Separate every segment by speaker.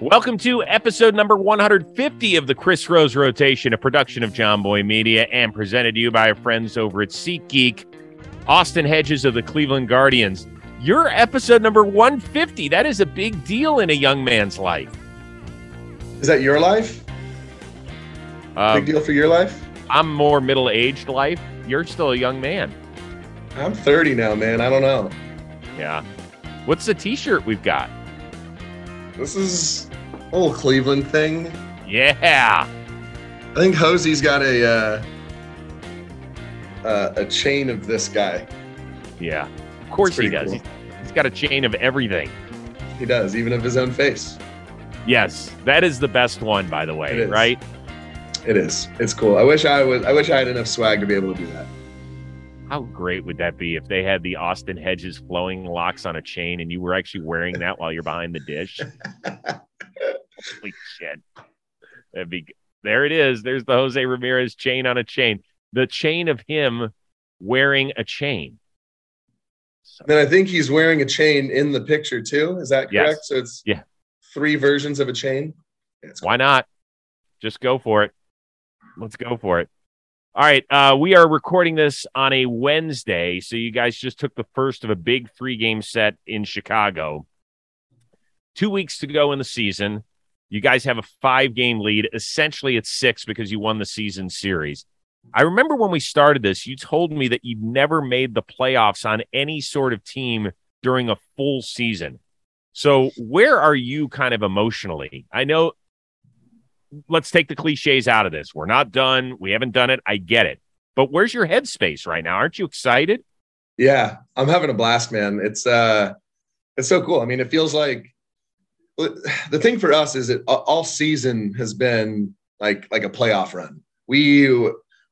Speaker 1: Welcome to episode number 150 of the Chris Rose Rotation, a production of Jomboy Media and presented to you by our friends over at SeatGeek. Austin Hedges of the Cleveland Guardians. You're episode number 150. That is a big deal in a young man's life.
Speaker 2: Is that your life?
Speaker 1: Um,
Speaker 2: Big deal for your life?
Speaker 1: I'm more middle aged life. You're still a young man.
Speaker 2: I'm 30 now, man. I don't know.
Speaker 1: Yeah. What's the t shirt we've got?
Speaker 2: This is little Cleveland thing.
Speaker 1: Yeah.
Speaker 2: I think Jose's got a uh, uh, a chain of this guy.
Speaker 1: Yeah. Of course he does.
Speaker 2: cool.
Speaker 1: He's- he's got a chain of everything.
Speaker 2: He does, even of his own face.
Speaker 1: Yes. That is the best one, by the way,
Speaker 2: is.
Speaker 1: right?
Speaker 2: It is. It's cool. I wish I was. I wish I had enough swag to be able to do that.
Speaker 1: How great would that be if they had the Austin Hedges flowing locks on a chain and you were actually wearing that while you're behind the dish? Holy shit. That'd be there it is. There's the Jose Ramirez chain on a chain. The chain of him wearing a chain. So,
Speaker 2: Then I think he's wearing a chain in the picture too. Is that
Speaker 1: Yes.
Speaker 2: correct? So it's
Speaker 1: Yeah.
Speaker 2: three versions of a chain. Yeah, cool.
Speaker 1: why not? Just go for it. Let's go for it. All right. Uh, we are recording this on a Wednesday. So you guys just took the first of a big three game set in Chicago. Two weeks to go in the season. You guys have a five game lead. Essentially, it's six because you won the season series. I remember when we started this, you told me that you've never made the playoffs on any sort of team during a full season. So, where are you kind of emotionally? I know let's take the cliches out of this. We're not done. We haven't done it. I get it. But where's your headspace right now? Aren't you excited?
Speaker 2: Yeah, I'm having a blast, man. It's uh it's so cool. I mean, it feels like the thing for us is that all season has been like like a playoff run. We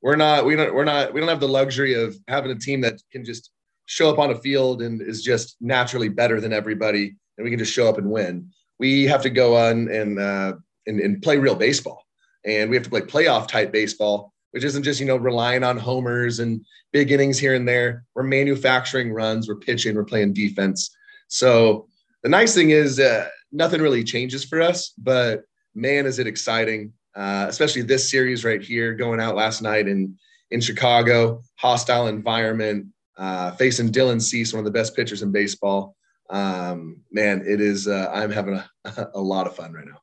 Speaker 2: we're not we don't we're not we don't have the luxury of having a team that can just show up on a field and is just naturally better than everybody and we can just show up and win. We have to go on and uh and, and play real baseball. And we have to play playoff type baseball, which isn't just, you know, relying on homers and big innings here and there. We're manufacturing runs, we're pitching, we're playing defense. So the nice thing is uh, nothing really changes for us, but man, is it exciting, uh, especially this series right here going out last night in, in Chicago, hostile environment, uh, facing Dylan Cease, one of the best pitchers in baseball. Um, man, it is, uh, I'm having a, a lot of fun right now.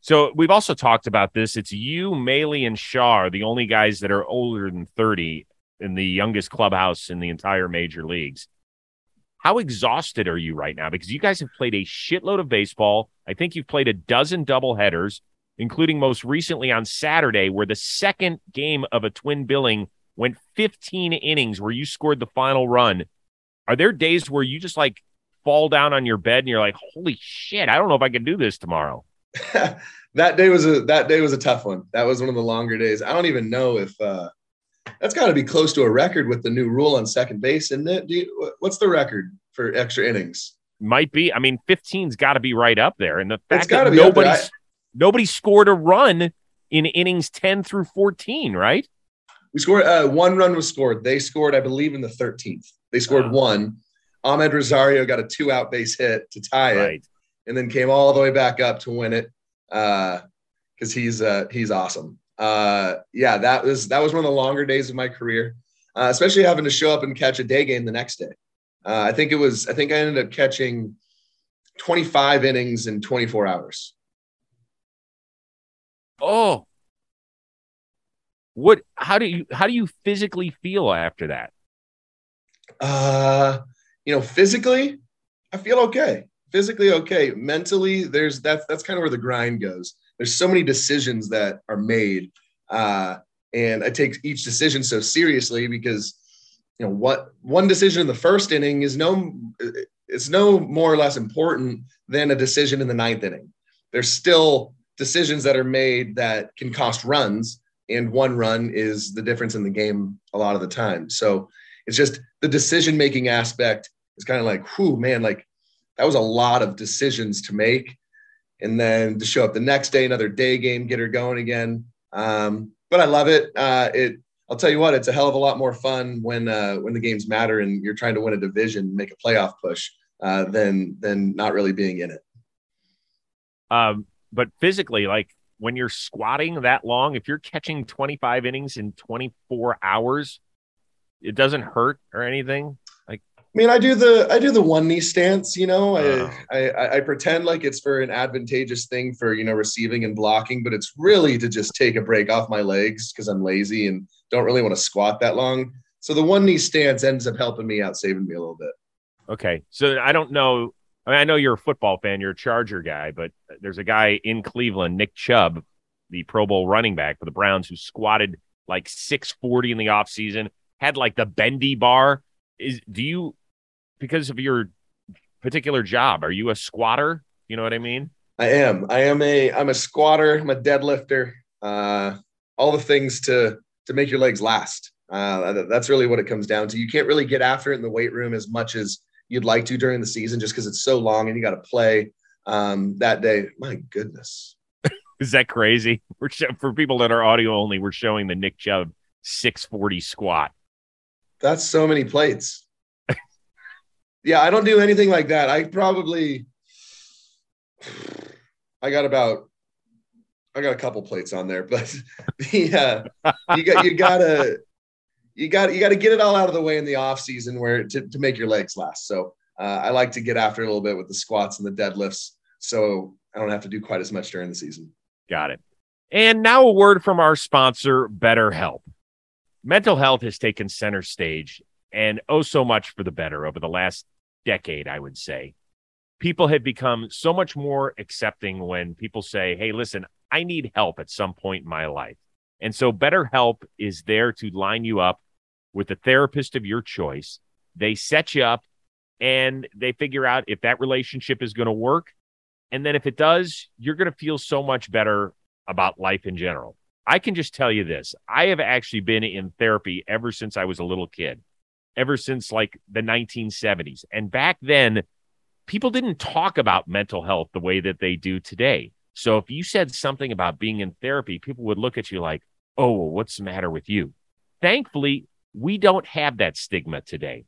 Speaker 1: So we've also talked about this. It's you, Maile, and Shaw the only guys that are older than 30 in the youngest clubhouse in the entire major leagues. How exhausted are you right now? Because you guys have played a shitload of baseball. I think you've played a dozen double headers, including most recently on Saturday, where the second game of a twin billing went 15 innings where you scored the final run. Are there days where you just like fall down on your bed and you're like, holy shit, I don't know if I can do this tomorrow?
Speaker 2: that day was a that day was a tough one. That was one of the longer days. I don't even know if uh, that's got to be close to a record with the new rule on second base, isn't it? Do you, what's the record for extra innings?
Speaker 1: might be. I mean, 15's got to be right up there. And the fact that nobody nobody scored a run in innings 10 through 14, right?
Speaker 2: We scored uh, one run was scored. They scored, I believe, in the 13th. They scored
Speaker 1: Ah.
Speaker 2: one. Amed Rosario got a two out base hit to tie it,
Speaker 1: Right.
Speaker 2: And then came all the way back up to win it because he's uh, he's awesome. Uh, yeah, that was that was one of the longer days of my career, uh, especially having to show up and catch a day game the next day. Uh, I think it was I think I ended up catching 25 innings in 24 hours.
Speaker 1: Oh. What how do you how do you physically feel after that?
Speaker 2: Uh, you know, physically, I feel okay. Physically okay. Mentally, there's that's that's kind of where the grind goes. There's so many decisions that are made, uh, and I take each decision so seriously because you know what one decision in the first inning is no it's no more or less important than a decision in the ninth inning. There's still decisions that are made that can cost runs, and one run is the difference in the game a lot of the time. So it's just the decision making aspect is kind of like, whew, man, like that was a lot of decisions to make. And then to show up the next day, another day game, get her going again. Um, but I love it. Uh, it, I'll tell you what, it's a hell of a lot more fun when uh, when the games matter and you're trying to win a division, make a playoff push, uh, than than not really being in it.
Speaker 1: Um, but physically, like when you're squatting that long, if you're catching 25 innings in 24 hours, it doesn't hurt or anything.
Speaker 2: I mean, I do the I do the one knee stance. You know,
Speaker 1: Oh.
Speaker 2: I, I I pretend like it's for an advantageous thing for you know receiving and blocking, but it's really to just take a break off my legs because I'm lazy and don't really want to squat that long. So the one knee stance ends up helping me out, saving me a little bit.
Speaker 1: okay, so I don't know. I mean, I know you're a football fan, you're a Charger guy, but there's a guy in Cleveland, Nick Chubb, the Pro Bowl running back for the Browns, who squatted like 640 in the offseason, had like the bendy bar. Is do you because of your particular job, are you a squatter? You know what I mean?
Speaker 2: I am. I am a. I'm a squatter. I'm a deadlifter. Uh, all the things to to make your legs last. Uh, that's really what it comes down to. You can't really get after it in the weight room as much as you'd like to during the season, just because it's so long and you got to play um, that day. My goodness.
Speaker 1: Is that crazy? We're show- for people that are audio only. We're showing the Nick Chubb 640 squat.
Speaker 2: That's so many plates. Yeah, I don't do anything like that. I probably I got about I got a couple plates on there, but the uh, you got you gotta you got you got to get it all out of the way in the off season where to, to make your legs last. So uh, I like to get after it a little bit with the squats and the deadlifts, so I don't have to do quite as much during the season.
Speaker 1: Got it. And now a word from our sponsor, BetterHelp. Mental health has taken center stage and oh so much for the better over the last decade, I would say. People have become so much more accepting when people say, Hey, listen, I need help at some point in my life. And so BetterHelp is there to line you up with a therapist of your choice. They set you up and they figure out if that relationship is going to work. And then if it does, you're going to feel so much better about life in general. I can just tell you this I have actually been in therapy ever since I was a little kid, ever since like the 1970s. And back then, people didn't talk about mental health the way that they do today. So if you said something about being in therapy, people would look at you like, oh, what's the matter with you? Thankfully, we don't have that stigma today.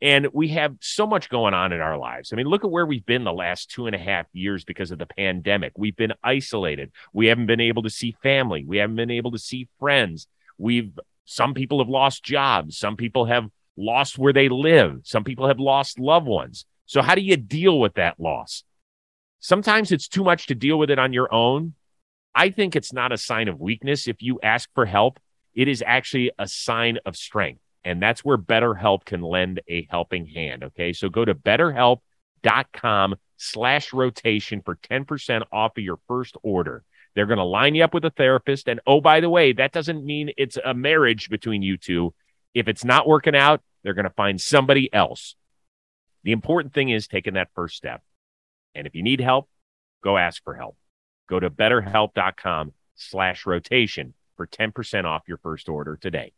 Speaker 1: And we have so much going on in our lives. I mean, look at where we've been the last two and a half years because of the pandemic. We've been isolated. We haven't been able to see family. We haven't been able to see friends. We've, some people have lost jobs. Some people have lost where they live. Some people have lost loved ones. So, how do you deal with that loss? Sometimes it's too much to deal with it on your own. I think it's not a sign of weakness if you ask for help. It is actually a sign of strength. And that's where BetterHelp can lend a helping hand. Okay. So go to betterhelp.com slash rotation for 10% off of your first order. They're going to line you up with a therapist. And oh, by the way, that doesn't mean it's a marriage between you two. If it's not working out, they're going to find somebody else. The important thing is taking that first step. And if you need help, go ask for help. Go to betterhelp.com slash rotation for 10% off your first order today.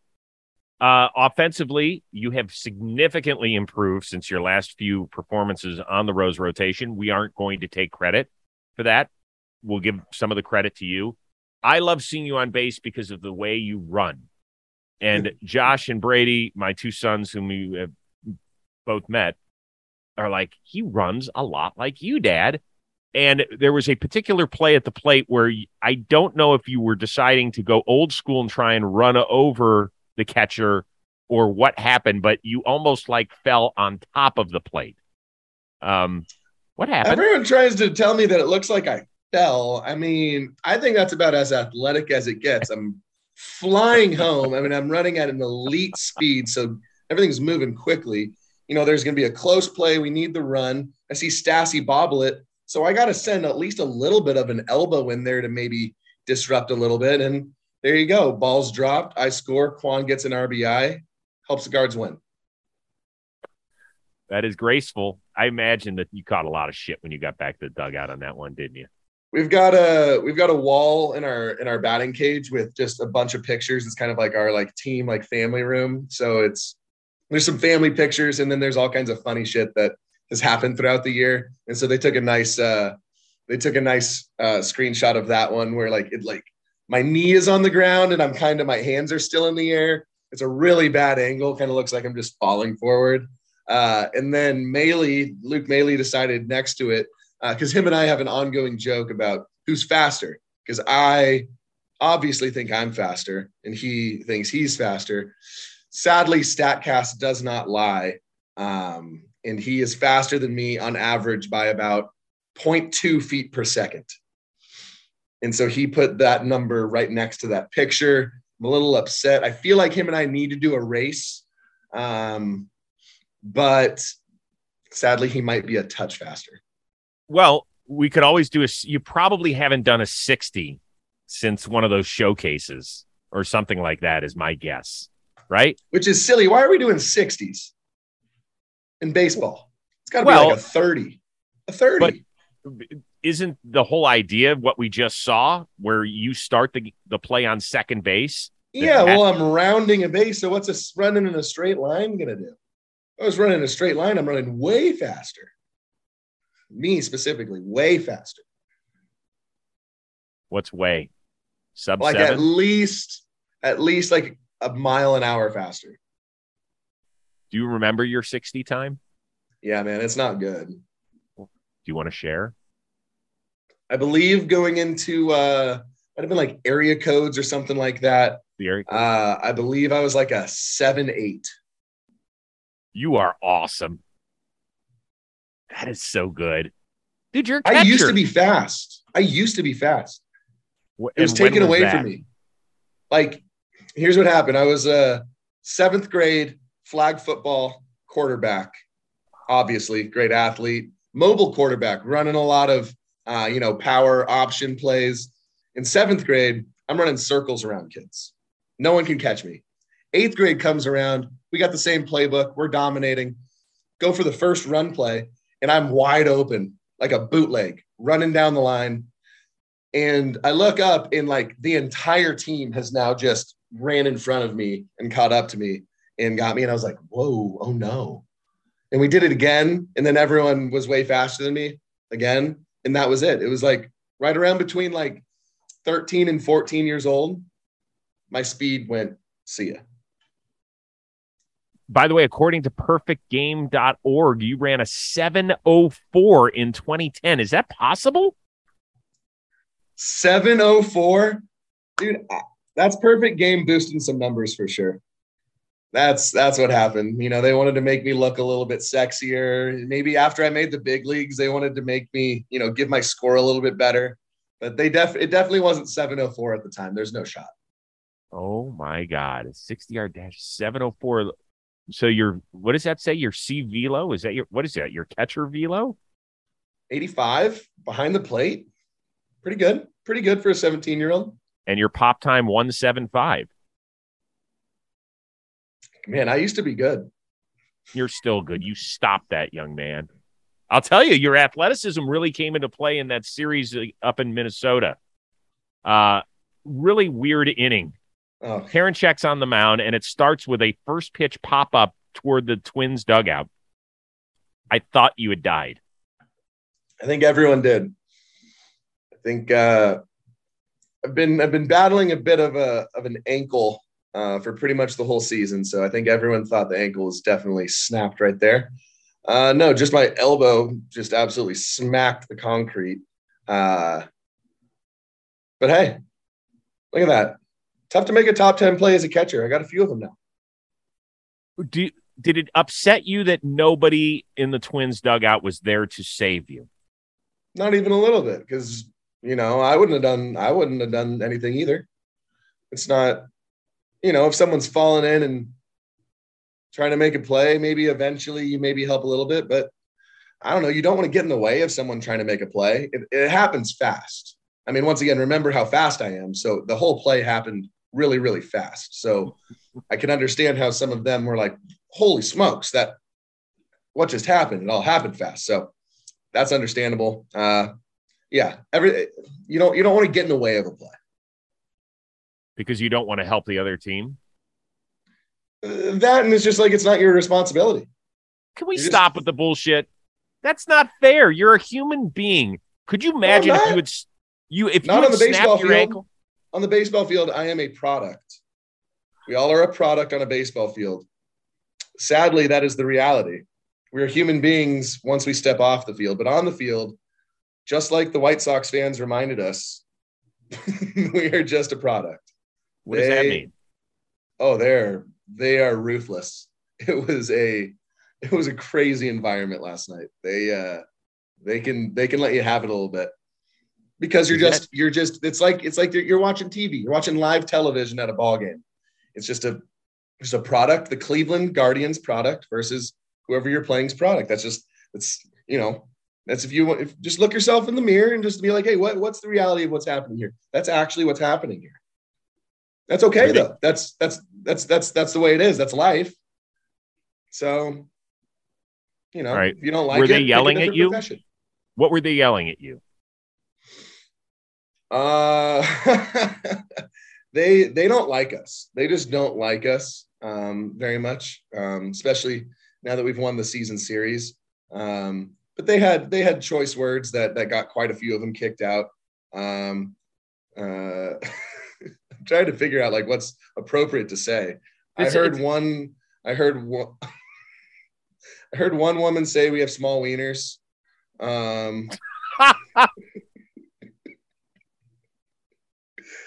Speaker 1: Uh, offensively, you have significantly improved since your last few performances on the Rose rotation. We aren't going to take credit for that. We'll give some of the credit to you. I love seeing you on base because of the way you run. And Josh and Brady, my two sons, whom you have both met, are like, he runs a lot like you, Dad. And there was a particular play at the plate where I don't know if you were deciding to go old school and try and run over the catcher or what happened, but you almost like fell on top of the plate. Um, what happened?
Speaker 2: Everyone tries to tell me that it looks like I fell. I mean, I think that's about as athletic as it gets. I'm flying home. I mean, I'm running at an elite speed, so everything's moving quickly. You know, there's going to be a close play. We need the run. I see Stassi bobble it. So I got to send at least a little bit of an elbow in there to maybe disrupt a little bit. And there you go. Ball's dropped. I score. Kwan gets an RBI. Helps the guards win.
Speaker 1: That is graceful. I imagine that you caught a lot of shit when you got back to the dugout on that one, didn't you?
Speaker 2: We've got a we've got a wall in our in our batting cage with just a bunch of pictures. It's kind of like our like team like family room. So it's there's some family pictures and then there's all kinds of funny shit that has happened throughout the year. And so they took a nice uh they took a nice uh screenshot of that one where like it like my knee is on the ground and I'm kind of my hands are still in the air. It's a really bad angle. Kind of looks like I'm just falling forward. Uh, and then Maile, Luke Maile decided next to it because uh, him and I have an ongoing joke about who's faster because I obviously think I'm faster and he thinks he's faster. Sadly, StatCast does not lie. Um, and he is faster than me on average by about 0.2 feet per second. And so he put that number right next to that picture. I'm a little upset. I feel like him and I need to do a race. Um, but sadly, he might be a touch faster.
Speaker 1: Well, we could always do a, you probably haven't done a 60 since one of those showcases or something like that, is my guess, right?
Speaker 2: Which is silly. Why are we doing 60s in baseball? It's got to well, be like a 30. A 30.
Speaker 1: But isn't the whole idea of what we just saw where you start the, the play on second base?
Speaker 2: Yeah, well, I'm rounding a base. So what's a running in a straight line going to do? I was running a straight line. I'm running way faster. Me specifically, way faster.
Speaker 1: What's way? Sub
Speaker 2: like
Speaker 1: seven?
Speaker 2: at least, at least like a mile an hour faster.
Speaker 1: Do you remember your 60 time?
Speaker 2: Yeah, man, it's not good.
Speaker 1: Do you want to share?
Speaker 2: I believe going into uh might have been like area codes or something like that.
Speaker 1: The area
Speaker 2: uh I believe I was like a seven eight.
Speaker 1: You are awesome. That is so good. Dude, you're
Speaker 2: I used to be fast. I used to be fast. It was taken was away that? from me. Like, here's what happened. I was a seventh grade flag football quarterback, obviously, great athlete, mobile quarterback, running a lot of uh, you know, power option plays. In seventh grade, I'm running circles around kids. No one can catch me. Eighth grade comes around. We got the same playbook. We're dominating. Go for the first run play, and I'm wide open like a bootleg running down the line. And I look up, and like the entire team has now just ran in front of me and caught up to me and got me. And I was like, whoa, oh no. And we did it again. And then everyone was way faster than me again and that was it. It was like right around between like 13 and 14 years old. My speed went, see ya.
Speaker 1: By the way, according to perfectgame.org, you ran a 704 in 2010. Is that possible?
Speaker 2: 704? Dude, that's perfect game boosting some numbers for sure that's that's what happened. You know, they wanted to make me look a little bit sexier. Maybe after I made the big leagues, they wanted to make me, you know, give my score a little bit better. But they def it definitely wasn't 704 at the time. There's no shot.
Speaker 1: Oh my god, 60 yard dash 704. So your what does that say? Your C velo? Is that your what is that? Your catcher velo?
Speaker 2: 85 behind the plate. Pretty good. Pretty good for a 17 year old.
Speaker 1: And your pop time 175
Speaker 2: man, I used to be good.
Speaker 1: You're still good. You stopped that, young man. I'll tell you, your athleticism really came into play in that series uh, up in Minnesota. Uh, really weird inning. Oh. Karinchak's on the mound, and it starts with a first pitch pop up toward the Twins dugout. I thought you had died.
Speaker 2: I think everyone did. I think uh, I've been I've been battling a bit of a of an ankle uh, for pretty much the whole season. So I think everyone thought the ankle was definitely snapped right there. Uh, no, just my elbow just absolutely smacked the concrete. Uh, but hey, look at that. Tough to make a top 10 play as a catcher. I got a few of them now.
Speaker 1: Do, did it upset you that nobody in the Twins dugout was there to save you?
Speaker 2: Not even a little bit, because you know I wouldn't have done I wouldn't have done anything either. It's not you know, if someone's falling in and trying to make a play, maybe eventually you maybe help a little bit, but I don't know. You don't want to get in the way of someone trying to make a play. It, it happens fast. I mean, once again, remember how fast I am. So the whole play happened really, really fast. So I can understand how some of them were like, holy smokes, that what just happened? It all happened fast. So that's understandable. Uh, yeah, every you don't you don't want to get in the way of a play
Speaker 1: because you don't want to help the other team?
Speaker 2: Uh, that and it's just like it's not your responsibility.
Speaker 1: Can we You're stop just... with the bullshit? That's not fair. You're a human being. Could you imagine no, if you would you if not you on the baseball field, ankle?
Speaker 2: On the baseball field, I am a product. We all are a product on a baseball field. Sadly, that is the reality. We are human beings once we step off the field, but on the field, just like the White Sox fans reminded us, we are just a product.
Speaker 1: What does that mean?
Speaker 2: Oh, they're they are ruthless. It was a it was a crazy environment last night. They uh they can they can let you have it a little bit because you're just you're just it's like it's like you're watching TV. You're watching live television at a ball game. It's just a just a product, the Cleveland Guardians product versus whoever you're playing's product. That's just that's you know that's if you want if just look yourself in the mirror and just be like, hey, what what's the reality of what's happening here? That's actually what's happening here. That's okay though. That's that's that's that's that's the way it is. That's life. So, you know,
Speaker 1: right.
Speaker 2: if you don't like
Speaker 1: were
Speaker 2: it,
Speaker 1: they yelling at you? Profession. What were they yelling at you?
Speaker 2: Uh, they they don't like us. They just don't like us um, very much, um, especially now that we've won the season series. Um, but they had they had choice words that that got quite a few of them kicked out. Um, uh, I'm trying to figure out like what's appropriate to say. It's, I heard one. I heard one. I heard one woman say we have small wieners. Um,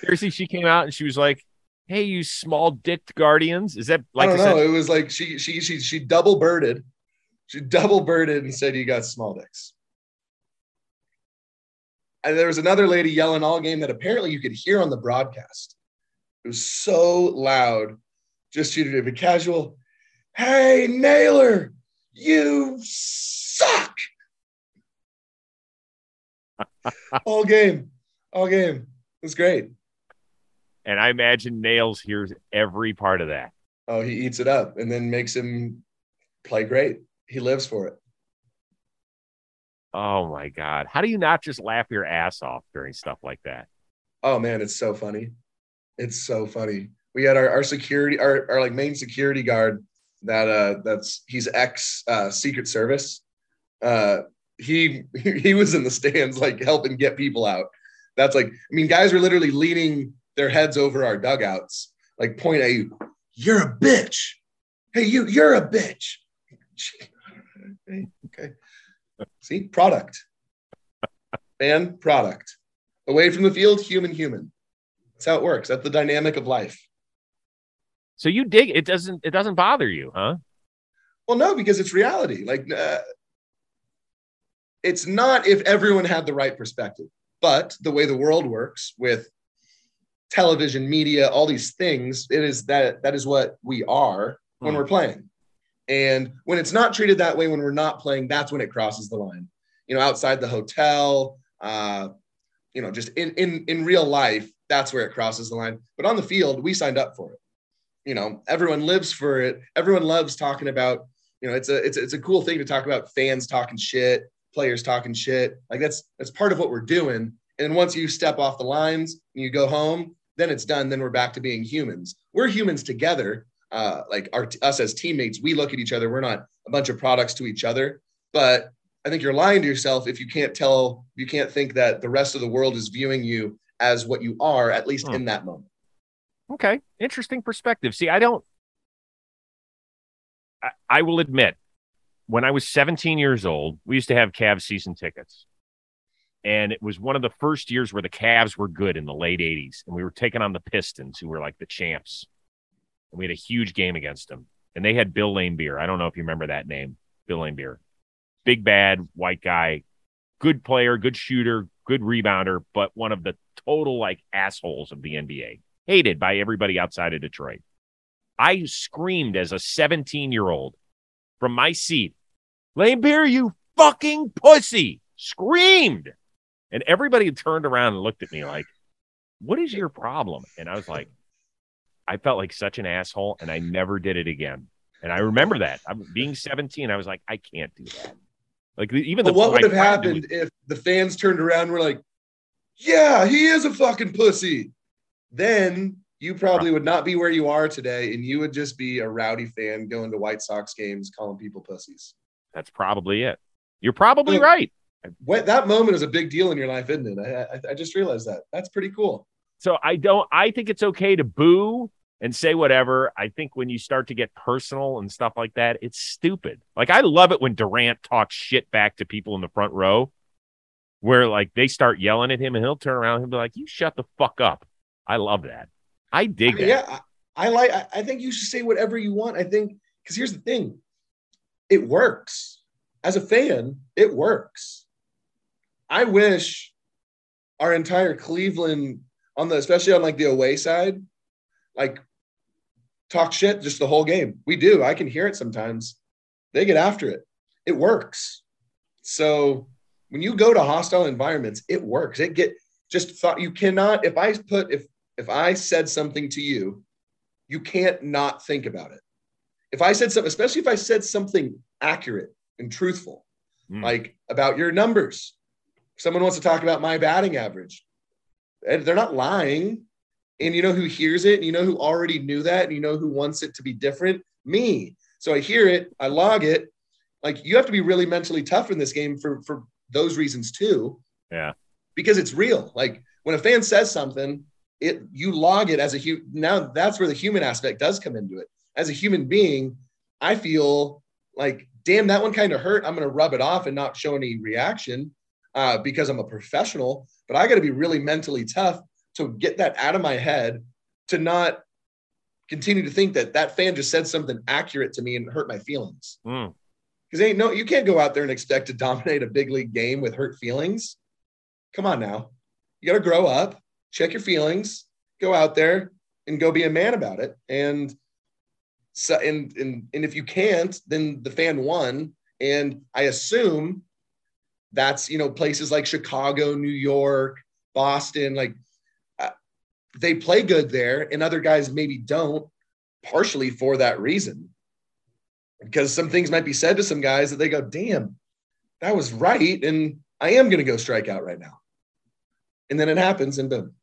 Speaker 1: Seriously, she came out and she was like, "Hey, you small dicked guardians." Is that like
Speaker 2: I don't know? It was like she she she she double birded, she double birded and said you got small dicks. And there was another lady yelling all game that apparently you could hear on the broadcast. It was so loud. Just you to be casual. Hey, Naylor, you suck. all game, all game. It was great.
Speaker 1: And I imagine Nails hears every part of that.
Speaker 2: Oh, he eats it up and then makes him play great. He lives for it.
Speaker 1: Oh my God. How do you not just laugh your ass off during stuff like that?
Speaker 2: Oh man, it's so funny. It's so funny. We had our, our security, our, our like main security guard that uh that's he's ex uh Secret Service. Uh he he was in the stands like helping get people out. That's like, I mean, guys were literally leaning their heads over our dugouts, like point at you. You're a bitch. Hey, you, you're a bitch. okay. See, product. And product. Away from the field, human, human. That's how it works. That's the dynamic of life.
Speaker 1: So you dig it doesn't it doesn't bother you, huh?
Speaker 2: Well, no, because it's reality. Like uh, it's not if everyone had the right perspective, but the way the world works with television, media, all these things, it is that that is what we are when mm. we're playing. And when it's not treated that way when we're not playing, that's when it crosses the line. You know, outside the hotel, uh, you know, just in in in real life, that's where it crosses the line. But on the field, we signed up for it. You know, everyone lives for it. Everyone loves talking about. You know, it's a it's it's a cool thing to talk about fans talking shit, players talking shit. Like that's that's part of what we're doing. And once you step off the lines and you go home, then it's done. Then we're back to being humans. We're humans together. Uh, like our, us as teammates, we look at each other. We're not a bunch of products to each other. But I think you're lying to yourself if you can't tell, you can't think that the rest of the world is viewing you as what you are, at least hmm. in that moment.
Speaker 1: Okay. Interesting perspective. See, I don't, I, I will admit, when I was 17 years old, we used to have Cavs season tickets and it was one of the first years where the Cavs were good in the late 80s. And we were taking on the Pistons, who were like the champs. And we had a huge game against them. And they had Bill Laimbeer. I don't know if you remember that name, Bill Laimbeer. Big, bad, white guy, good player, good shooter, good rebounder, but one of the total like assholes of the NBA. Hated by everybody outside of Detroit. I screamed as a 17 year old from my seat, Laimbeer, you fucking pussy! Screamed and everybody turned around and looked at me like, what is your problem? And I was like, I felt like such an asshole and I never did it again. And I remember that. I'm being 17, I was like, I can't do that. Like even
Speaker 2: the, what would have happened if the fans turned around and were like, Yeah, he is a fucking pussy. Then you probably would not be where you are today, and you would just be a rowdy fan going to White Sox games calling people pussies.
Speaker 1: That's probably it. You're probably right
Speaker 2: when, that moment is a big deal in your life, isn't it? I, I, I just realized that. That's pretty cool.
Speaker 1: So I don't. I think it's okay to boo and say whatever. I think when you start to get personal and stuff like that, it's stupid. Like I love it when Durant talks shit back to people in the front row. where like they start yelling at him and he'll turn around and be like, "You shut the fuck up." I love that. I dig
Speaker 2: I mean,
Speaker 1: that.
Speaker 2: yeah, I, I like. I, I think you should say whatever you want. I think because here's the thing, it works. As a fan, it works. I wish our entire Cleveland on the especially on like the away side, like talk shit just the whole game. We do. I can hear it sometimes. They get after it. It works. So when you go to hostile environments, it works. It get just thought you cannot. If I put if if I said something to you, you can't not think about it. If I said something, especially if I said something accurate and truthful,
Speaker 1: Mm.
Speaker 2: like about your numbers, someone wants to talk about my batting average, and they're not lying. And you know who hears it, and you know who already knew that, and you know who wants it to be different? Me. So I hear it, I log it. Like you have to be really mentally tough in this game for for those reasons too
Speaker 1: Yeah.
Speaker 2: because it's real. Like when a fan says something, it you log it as a human. Now that's where the human aspect does come into it. As a human being, I feel like, damn, that one kind of hurt. I'm going to rub it off and not show any reaction uh, because I'm a professional. But I got to be really mentally tough to get that out of my head to not continue to think that that fan just said something accurate to me and hurt my feelings.
Speaker 1: Mm.
Speaker 2: Because ain't no, you can't go out there and expect to dominate a big league game with hurt feelings. Come on now. You got to grow up, check your feelings, go out there and go be a man about it. And so, and, and, and if you can't, then the fan won. And I assume that's, you know, places like Chicago, New York, Boston, like uh, they play good there and other guys maybe don't partially for that reason because some things might be said to some guys that they go, damn, that was right. And I am going to go strike out right now. And then it happens and boom.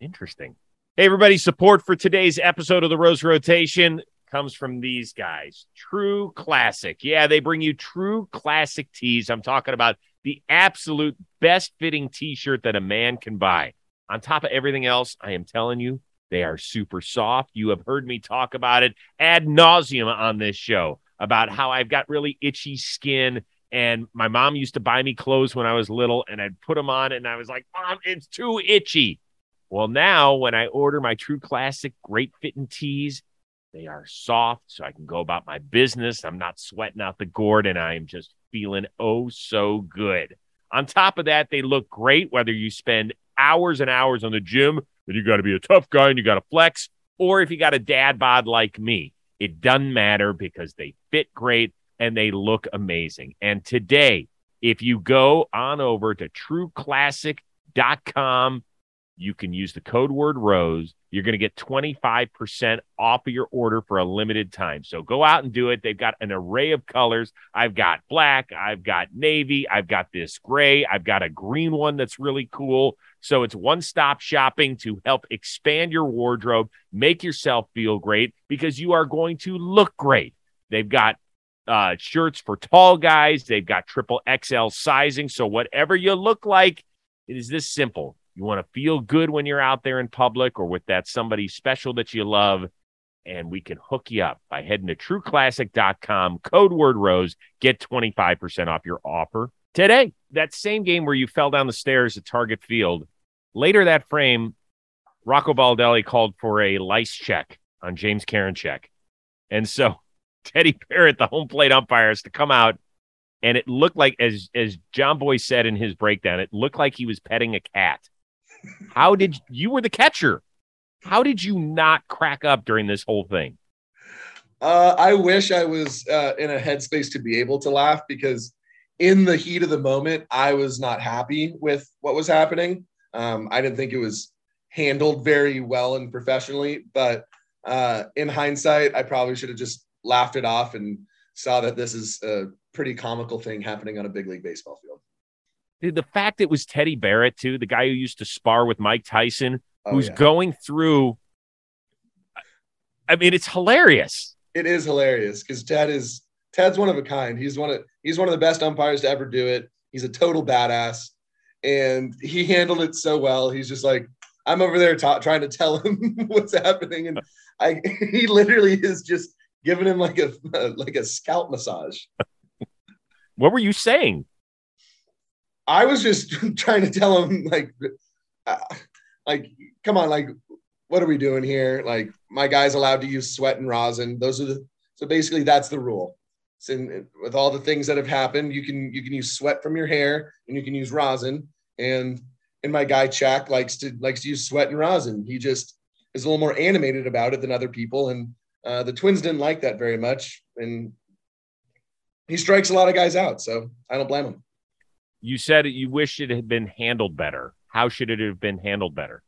Speaker 1: Interesting. Hey, everybody, support for today's episode of the Rose Rotation comes from these guys. True Classic. Yeah, they bring you true classic tees. I'm talking about the absolute best fitting t shirt that a man can buy. On top of everything else, I am telling you, they are super soft. You have heard me talk about it ad nauseum on this show about how I've got really itchy skin. And my mom used to buy me clothes when I was little, and I'd put them on, and I was like, Mom, it's too itchy. Well, now when I order my True Classic great fitting tees, they are soft, so I can go about my business. I'm not sweating out the gourd, and I am just feeling oh so good. On top of that, they look great whether you spend hours and hours on the gym, and you got to be a tough guy and you got to flex, or if you got a dad bod like me. It doesn't matter because they fit great and they look amazing. And today, if you go on over to trueclassic.com, you can use the code word rose. You're going to get 25% off of your order for a limited time. So go out and do it. They've got an array of colors. I've got black, I've got navy, I've got this gray, I've got a green one that's really cool. So it's one stop shopping to help expand your wardrobe, make yourself feel great because you are going to look great. They've got uh, shirts for tall guys, they've got triple XL sizing. So whatever you look like, it is this simple. You want to feel good when you're out there in public or with that somebody special that you love. And we can hook you up by heading to trueclassic.com, code word rose, get 25% off your offer today. That same game where you fell down the stairs at Target Field, later that frame, Rocco Baldelli called for a lice check on James Karinchak. And so Teddy Barrett, the home plate umpire, has to come out and it looked like as as Jomboy said in his breakdown, it looked like he was petting a cat. How did you were the catcher? How did you not crack up during this whole thing?
Speaker 2: Uh, I wish I was uh, in a headspace to be able to laugh because in the heat of the moment, I was not happy with what was happening. Um, I didn't think it was handled very well and professionally, but uh, in hindsight, I probably should have just laughed it off and saw that this is a pretty comical thing happening on a big league baseball field.
Speaker 1: The fact it was Teddy Barrett too, the guy who used to spar with Mike Tyson,
Speaker 2: Oh,
Speaker 1: who's
Speaker 2: yeah.
Speaker 1: going through. I mean, it's hilarious.
Speaker 2: it is hilarious because Ted is Ted's one of a kind. He's one of he's one of the best umpires to ever do it. He's a total badass, and he handled it so well. He's just like I'm over there trying to tell him what's happening, and I he literally is just giving him like a like a scalp massage.
Speaker 1: What were you saying?
Speaker 2: I was just trying to tell him like, uh, like, come on, like, what are we doing here? Like, my guy's allowed to use sweat and rosin. Those are the so basically that's the rule. In, with all the things that have happened, you can you can use sweat from your hair and you can use rosin. And and my guy Chuck likes to likes to use sweat and rosin. He just is a little more animated about it than other people. And uh, the Twins didn't like that very much, and he strikes a lot of guys out. So I don't blame him.
Speaker 1: You said you wish it had been handled better. How should it have been handled better?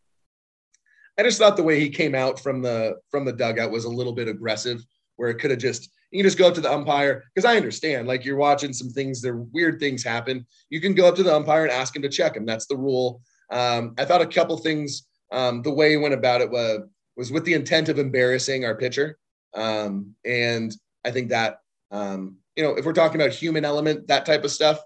Speaker 2: I just thought the way he came out from the from the dugout was a little bit aggressive, where it could have just you can just go up to the umpire because I understand like you're watching some things, there weird things happen. You can go up to the umpire and ask him to check him. That's the rule. Um, I thought a couple things um, the way he went about it was was with the intent of embarrassing our pitcher, um, and I think that um, you know if we're talking about human element, that type of stuff,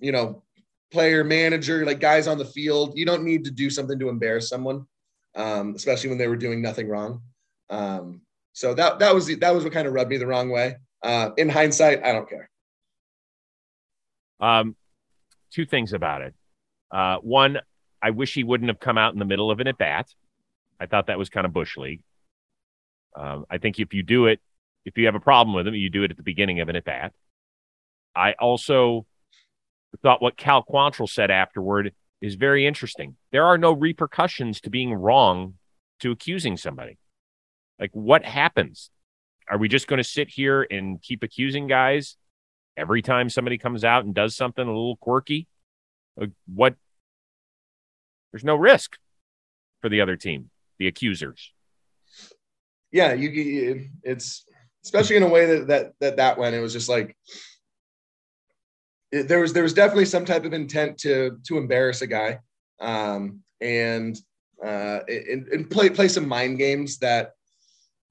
Speaker 2: you know, player, manager, like guys on the field, you don't need to do something to embarrass someone, um, especially when they were doing nothing wrong. Um, so that that was that was what kind of rubbed me the wrong way. Uh, in hindsight, I don't care.
Speaker 1: Um, two things about it. Uh, one, I wish he wouldn't have come out in the middle of an at bat. I thought that was kind of bush league. Um, I think if you do it, if you have a problem with him, you do it at the beginning of an at bat. I also thought what Cal Quantrill said afterward is very interesting. There are no repercussions to being wrong to accusing somebody. Like, what happens? Are we just going to sit here and keep accusing guys every time somebody comes out and does something a little quirky? Like, what? There's no risk for the other team, the accusers.
Speaker 2: Yeah, you. It's especially in a way that that that that went. It was just like it, there was there was definitely some type of intent to to embarrass a guy, um, and uh, and, and play play some mind games that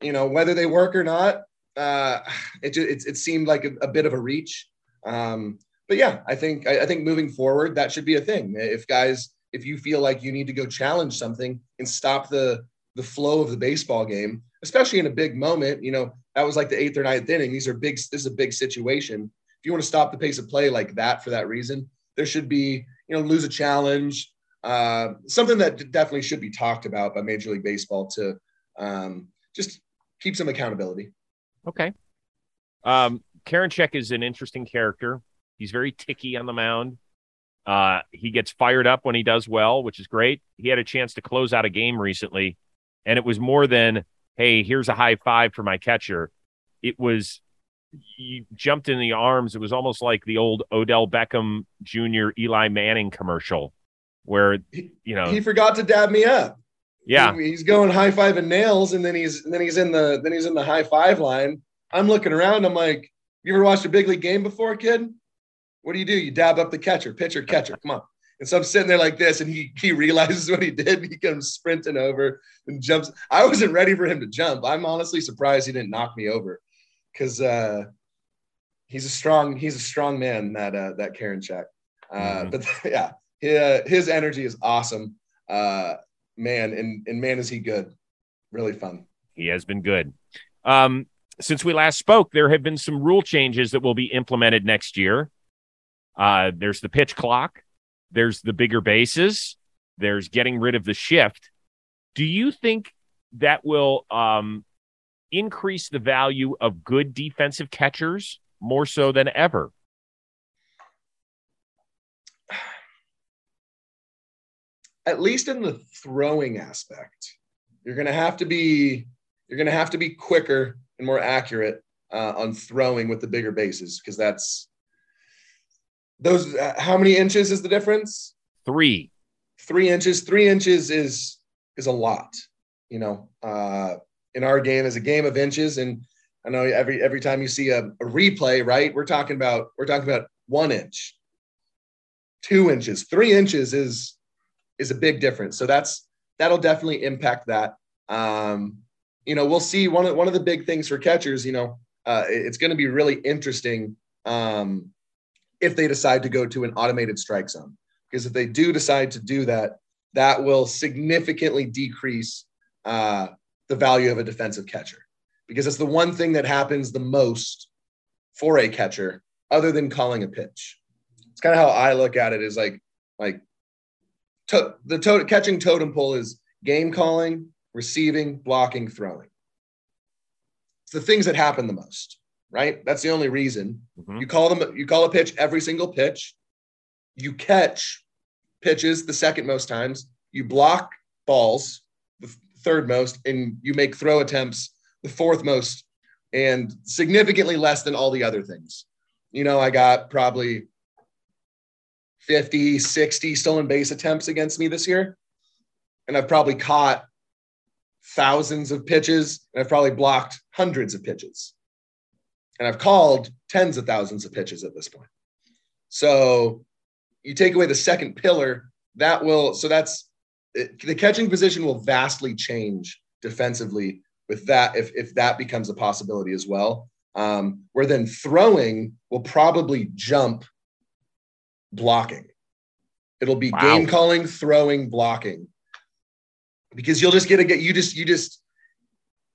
Speaker 2: you know, whether they work or not, uh, it, it, it seemed like a, a, bit of a reach. Um, but yeah, I think I, I, think moving forward, that should be a thing. If guys, if you feel like you need to go challenge something and stop the the flow of the baseball game, especially in a big moment, you know, that was like the eighth or ninth inning. These are big. This is a big situation. If you want to stop the pace of play like that for that reason, there should be, you know, lose a challenge. Uh, something that definitely should be talked about by Major League Baseball to um, just keep some accountability.
Speaker 1: Okay. Um, Karinchak is an interesting character. He's very ticky on the mound. Uh, he gets fired up when he does well, which is great. He had a chance to close out a game recently, and it was more than, hey, here's a high five for my catcher. It was he jumped in the arms. It was almost like the old Odell Beckham Jr. Eli Manning commercial, where you know
Speaker 2: he forgot to dab me up.
Speaker 1: Yeah,
Speaker 2: he, he's going high five and nails, and then he's then he's in the then he's in the high five line. I'm looking around. I'm like, you ever watched a big league game before, kid? What do you do? You dab up the catcher, pitcher, catcher. Come on. And so I'm sitting there like this, and he he realizes what he did. He comes sprinting over and jumps. I wasn't ready for him to jump. I'm honestly surprised he didn't knock me over, because uh, he's a strong he's a strong man. That uh, that Karinchak. Uh, mm-hmm. But yeah, his, his energy is awesome. Uh, man, and and man, is he good! Really fun.
Speaker 1: He has been good. Um, since we last spoke, there have been some rule changes that will be implemented next year. Uh, there's the pitch clock. There's the bigger bases. There's getting rid of the shift. Do you think that will um, increase the value of good defensive catchers more so than ever?
Speaker 2: at least in the throwing aspect, you're going to have to be you're going to have to be quicker and more accurate uh, on throwing with the bigger bases because that's those. Uh, how many inches is the difference?
Speaker 1: Three.
Speaker 2: Three inches. Three inches is is a lot. You know, uh, in our game is a game of inches, and I know every every time you see a, a replay, right? We're talking about we're talking about one inch, two inches, three inches is is a big difference. So that's that'll definitely impact that. Um, you know, we'll see one of one of the big things for catchers. You know, uh, it's going to be really interesting um, if they decide to go to an automated strike zone because if they do decide to do that, that will significantly decrease uh, the value of a defensive catcher because it's the one thing that happens the most for a catcher other than calling a pitch. it's kind of how I look at it is like like to, the to, catching totem pole is game calling, receiving, blocking, throwing. It's the things that happen the most, right? That's the only reason. Mm-hmm. You call them you call a pitch every single pitch. You catch pitches the second most times. You block balls third most and you make throw attempts the fourth most and significantly less than all the other things. You know, I got probably 50, 60 stolen base attempts against me this year. And I've probably caught thousands of pitches and I've probably blocked hundreds of pitches. And I've called tens of thousands of pitches at this point. So you take away the second pillar, that will, so that's the catching position will vastly change defensively with that if, if that becomes a possibility as well. Um, where then throwing will probably jump blocking. It'll be wow. game calling, throwing, blocking. Because you'll just get to get you just you just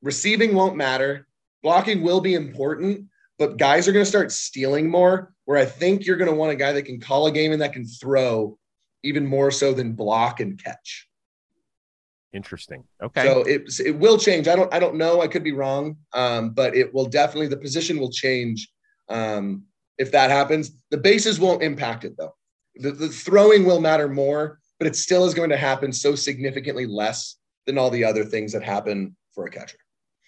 Speaker 2: receiving won't matter. Blocking will be important, but guys are going to start stealing more. Where I think you're going to want a guy that can call a game and that can throw even more so than block and catch.
Speaker 1: Interesting. Okay.
Speaker 2: So it it will change. I don't I don't know. I could be wrong. Um, but it will definitely the position will change um, if that happens. The bases won't impact it though. The, the throwing will matter more, but it still is going to happen so significantly less than all the other things that happen for a catcher.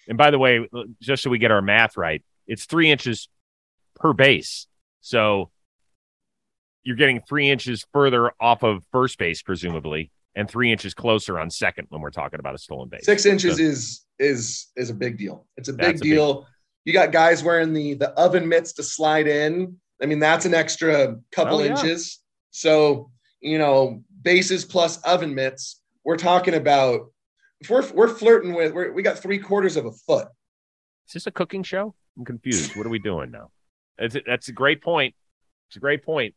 Speaker 1: And by the way, just so we get our math right, it's three inches per base. So you're getting three inches further off of first base, presumably, and three inches closer on second when we're talking about a stolen base.
Speaker 2: Six inches so, is is is a big deal. It's a big deal. A big, you got guys wearing the the oven mitts to slide in. I mean, that's an extra couple oh, yeah. inches. So you know, bases plus oven mitts. We're talking about if we're we're flirting with we're, we got three quarters of a foot.
Speaker 1: Is this a cooking show? I'm confused. what are we doing now? That's, that's a great point. It's a great point.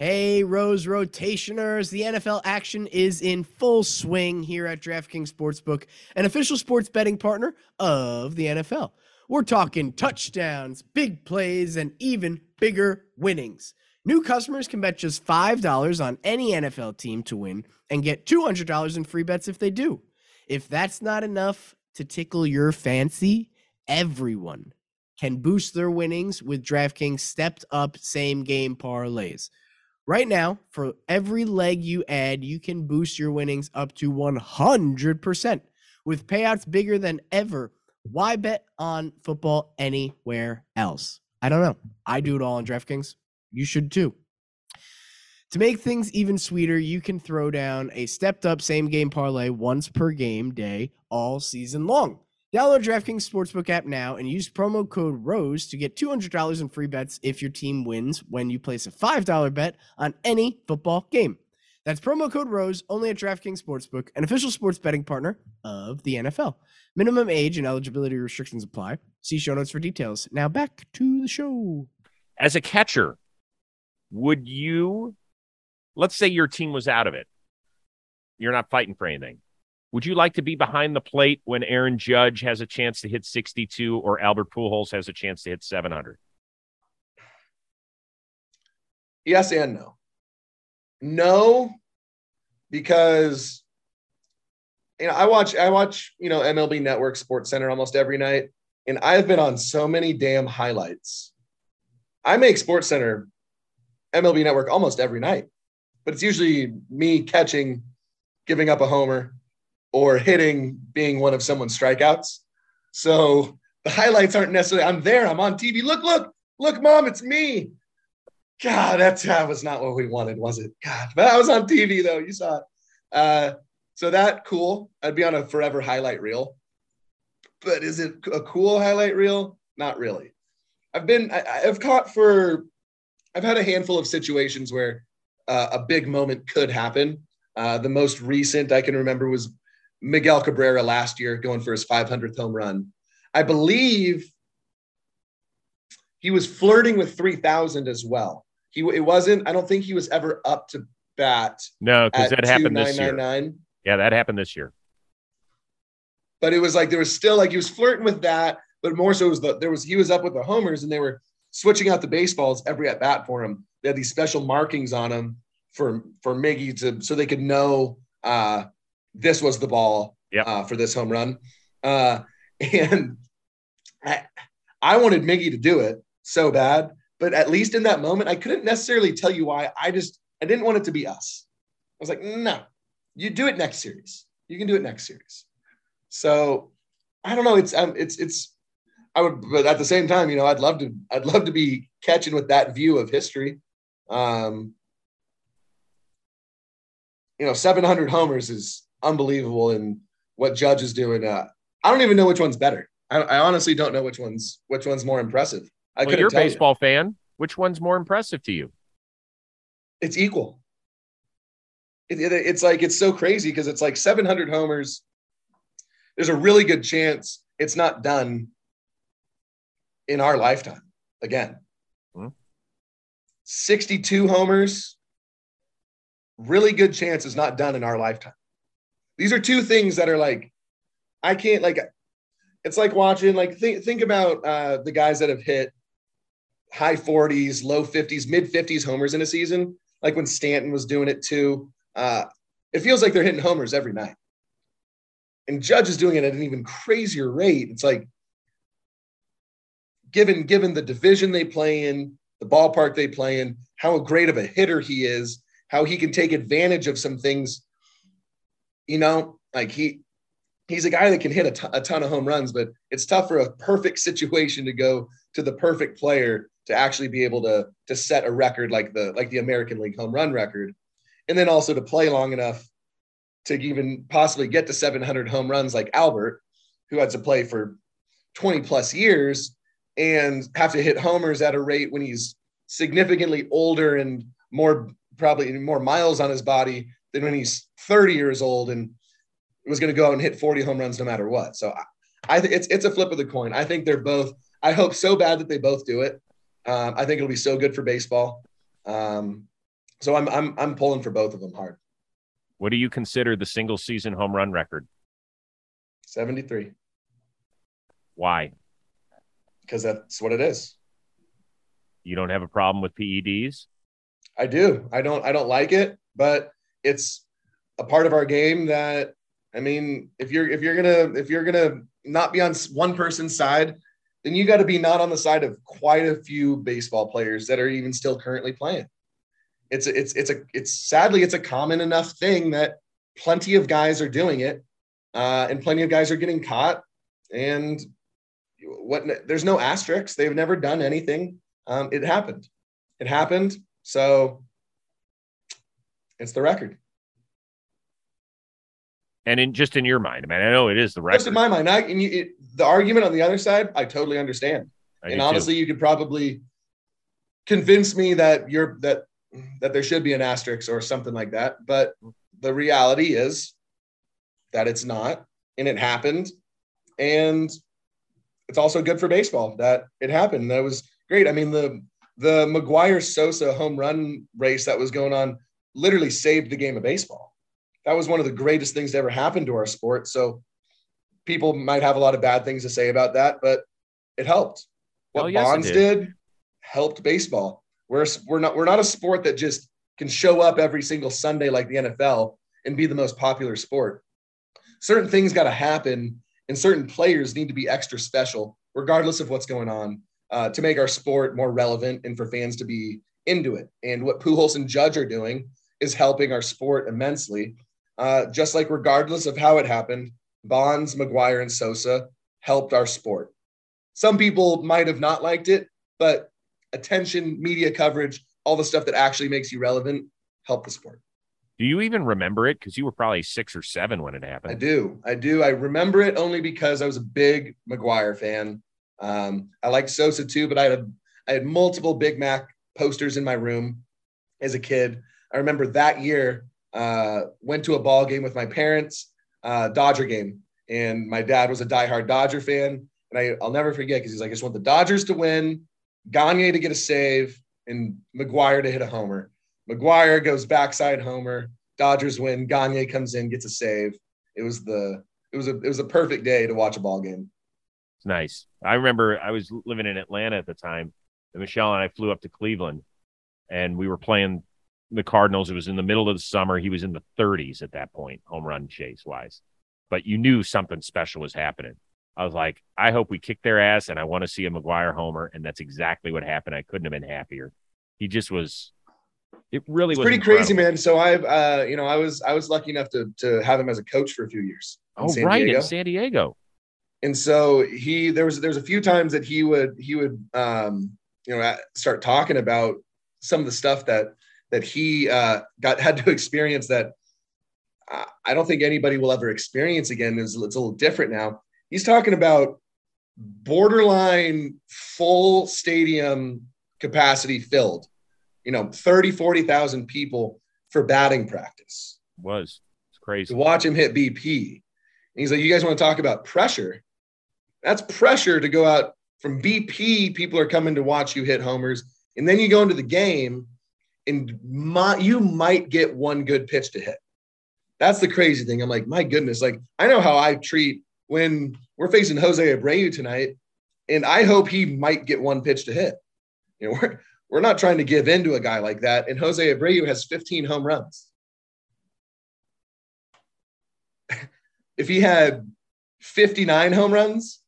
Speaker 3: Hey, Rose Rotationers. The NFL action is in full swing here at DraftKings Sportsbook, an official sports betting partner of the NFL. We're talking touchdowns, big plays, and even bigger winnings. New customers can bet just $5 on any NFL team to win and get $200 in free bets if they do. If that's not enough to tickle your fancy, everyone can boost their winnings with DraftKings stepped up same game parlays. Right now, for every leg you add, you can boost your winnings up to 100% with payouts bigger than ever. Why bet on football anywhere else? I don't know. I do it all on DraftKings. You should too. To make things even sweeter, you can throw down a stepped up same game parlay once per game day all season long. Download DraftKings Sportsbook app now and use promo code ROSE to get $200 in free bets if your team wins when you place a $5 bet on any football game. That's promo code ROSE only at DraftKings Sportsbook, an official sports betting partner of the NFL. Minimum age and eligibility restrictions apply. See show notes for details. Now back to the show.
Speaker 1: As a catcher, would you, let's say your team was out of it, you're not fighting for anything would you like to be behind the plate when Aaron Judge has a chance to hit 62 or Albert Pujols has a chance to hit 700?
Speaker 2: Yes and no. No, because you know I watch I watch you know MLB Network Sports Center almost every night, and I've been on so many damn highlights. I make Sports Center MLB Network almost every night, but it's usually me catching, giving up a homer, or hitting being one of someone's strikeouts. So the highlights aren't necessarily, I'm there, I'm on TV. Look, look, look, mom, it's me. God, that, that was not what we wanted, was it? God, but I was on TV though. You saw it. Uh, so that cool. I'd be on a forever highlight reel. But is it a cool highlight reel? Not really. I've been, I, have caught for, I've had a handful of situations where uh, a big moment could happen. Uh, the most recent I can remember was Miguel Cabrera last year going for his 500th home run. I believe he was flirting with 3,000 as well. He it wasn't. I don't think he was ever up to bat.
Speaker 1: No, because that happened this year. Yeah, that happened this year.
Speaker 2: But it was like there was still like he was flirting with that, but more so was the there was he was up with the homers and they were switching out the baseballs every at bat for him. they had these special markings on them for for Miggy to so they could know uh, this was the ball
Speaker 1: Yep.
Speaker 2: uh, for this home run. Uh, and I, I wanted Miggy to do it so bad, but at least in that moment, I couldn't necessarily tell you why. I just I didn't want it to be us. I was like, no, you do it next series. You can do it next series. So I don't know. It's um, it's it's. I would, but at the same time, you know, I'd love to. I'd love to be catching with that view of history. Um, you know, 700 homers is unbelievable, in what Judge is doing. Uh, I don't even know which one's better. I, I honestly don't know which one's which one's more impressive. I
Speaker 1: well, you're a
Speaker 2: tell you.
Speaker 1: baseball fan. Which one's more impressive to you?
Speaker 2: It's equal. It- it- it's like it's so crazy because it's like 700 homers. There's a really good chance it's not done in our lifetime again.
Speaker 1: Hmm.
Speaker 2: 62 homers. Really good chance is not done in our lifetime. These are two things that are like, I can't like. It's like watching like think think about uh, the guys that have hit high 40s, low 50s, mid 50s homers in a season, like when Stanton was doing it too. Uh, it feels like they're hitting homers every night. And Judge is doing it at an even crazier rate. It's like given given the division they play in, the ballpark they play in, how great of a hitter he is, how he can take advantage of some things. You know, like he he's a guy that can hit a ton- ton of home runs, but it's tough for a perfect situation to go to the perfect player to actually be able to to set a record like the like the American League home run record, and then also to play long enough to even possibly get to 700 home runs like Albert, who had to play for 20 plus years and have to hit homers at a rate when he's significantly older and more probably more miles on his body than when he's 30 years old and was going to go out and hit 40 home runs no matter what. So I, I think it's it's a flip of the coin. I think they're both. I hope so bad that they both do it. Um, I think it'll be so good for baseball. Um, so I'm I'm I'm pulling for both of them hard.
Speaker 1: What do you consider the single season home run record?
Speaker 2: 73
Speaker 1: Why?
Speaker 2: because that's what it is.
Speaker 1: You don't have a problem with PEDs?
Speaker 2: I do. I don't I don't like it, but it's a part of our game that I mean, if you're if you're gonna if you're gonna not be on one person's side, then you got to be not on the side of quite a few baseball players that are even still currently playing. It's a, it's it's a it's sadly it's a common enough thing that plenty of guys are doing it, uh, and plenty of guys are getting caught. And what there's no asterisks. They've never done anything. Um, it happened. It happened. So it's the record.
Speaker 1: And in just in your mind, I mean, I know it is the record.
Speaker 2: Just in my mind, I, and you, it, the argument on the other side, I totally understand.
Speaker 1: I
Speaker 2: and
Speaker 1: do too.
Speaker 2: honestly, you could probably convince me that you're that that there should be an asterisk or something like that. But the reality is that it's not, and it happened, and it's also good for baseball that it happened. That was great. I mean the the McGwire Sosa home run race that was going on literally saved the game of baseball. That was one of the greatest things to ever happen to our sport. So people might have a lot of bad things to say about that, but it helped. What
Speaker 1: Oh, yes,
Speaker 2: Bonds
Speaker 1: did.
Speaker 2: did. helped baseball. We're we're not we're not a sport that just can show up every single Sunday like the NFL and be the most popular sport. Certain things got to happen, and certain players need to be extra special, regardless of what's going on, uh, to make our sport more relevant and for fans to be into it. And what Pujols and Judge are doing is helping our sport immensely. Uh, just like regardless of how it happened, Bonds, McGwire, and Sosa helped our sport. Some people might have not liked it, but attention, media coverage, all the stuff that actually makes you relevant, help the sport.
Speaker 1: Do you even remember it? Because you were probably six or seven when it happened.
Speaker 2: I do. I do. I remember it only because I was a big McGwire fan. Um, I liked Sosa too, but I had a, I had multiple Big Mac posters in my room as a kid. I remember that year uh, went to a ball game with my parents, uh, Dodger game, and my dad was a diehard Dodger fan. And I, I'll never forget because he's like, I just want the Dodgers to win, Gagne to get a save, and McGwire to hit a homer. McGwire goes backside homer. Dodgers win. Gagne comes in, gets a save. It was the it was a it was a perfect day to watch a ball game.
Speaker 1: It's nice. I remember I was living in Atlanta at the time, and Michelle and I flew up to Cleveland, and we were playing the Cardinals. It was in the middle of the summer. He was in the 30s at that point, home run chase wise. But you knew something special was happening. I was like, I hope we kick their ass, and I want to see a McGwire homer, and that's exactly what happened. I couldn't have been happier. He just was. It really
Speaker 2: It's
Speaker 1: was
Speaker 2: pretty
Speaker 1: incredible.
Speaker 2: crazy, man. So I've, uh, you know, I was I was lucky enough to to have him as a coach for a few years.
Speaker 1: Oh,
Speaker 2: San
Speaker 1: right
Speaker 2: Diego.
Speaker 1: in San Diego.
Speaker 2: and so he there was there's a few times that he would he would um you know start talking about some of the stuff that that he uh got had to experience that uh, I don't think anybody will ever experience again it's, it's a little different now he's talking about borderline full stadium capacity filled you know 30 40,000 people for batting practice
Speaker 1: Was it's crazy.
Speaker 2: to watch him hit BP. And he's like, You guys want to talk about pressure? That's pressure to go out from BP. People are coming to watch you hit homers. And then you go into the game and my, you might get one good pitch to hit. That's the crazy thing. I'm like, My goodness. Like, I know how I treat when we're facing Jose Abreu tonight. And I hope he might get one pitch to hit. You know, we're, we're not trying to give in to a guy like that. And Jose Abreu has 15 home runs. if he had 59 home runs,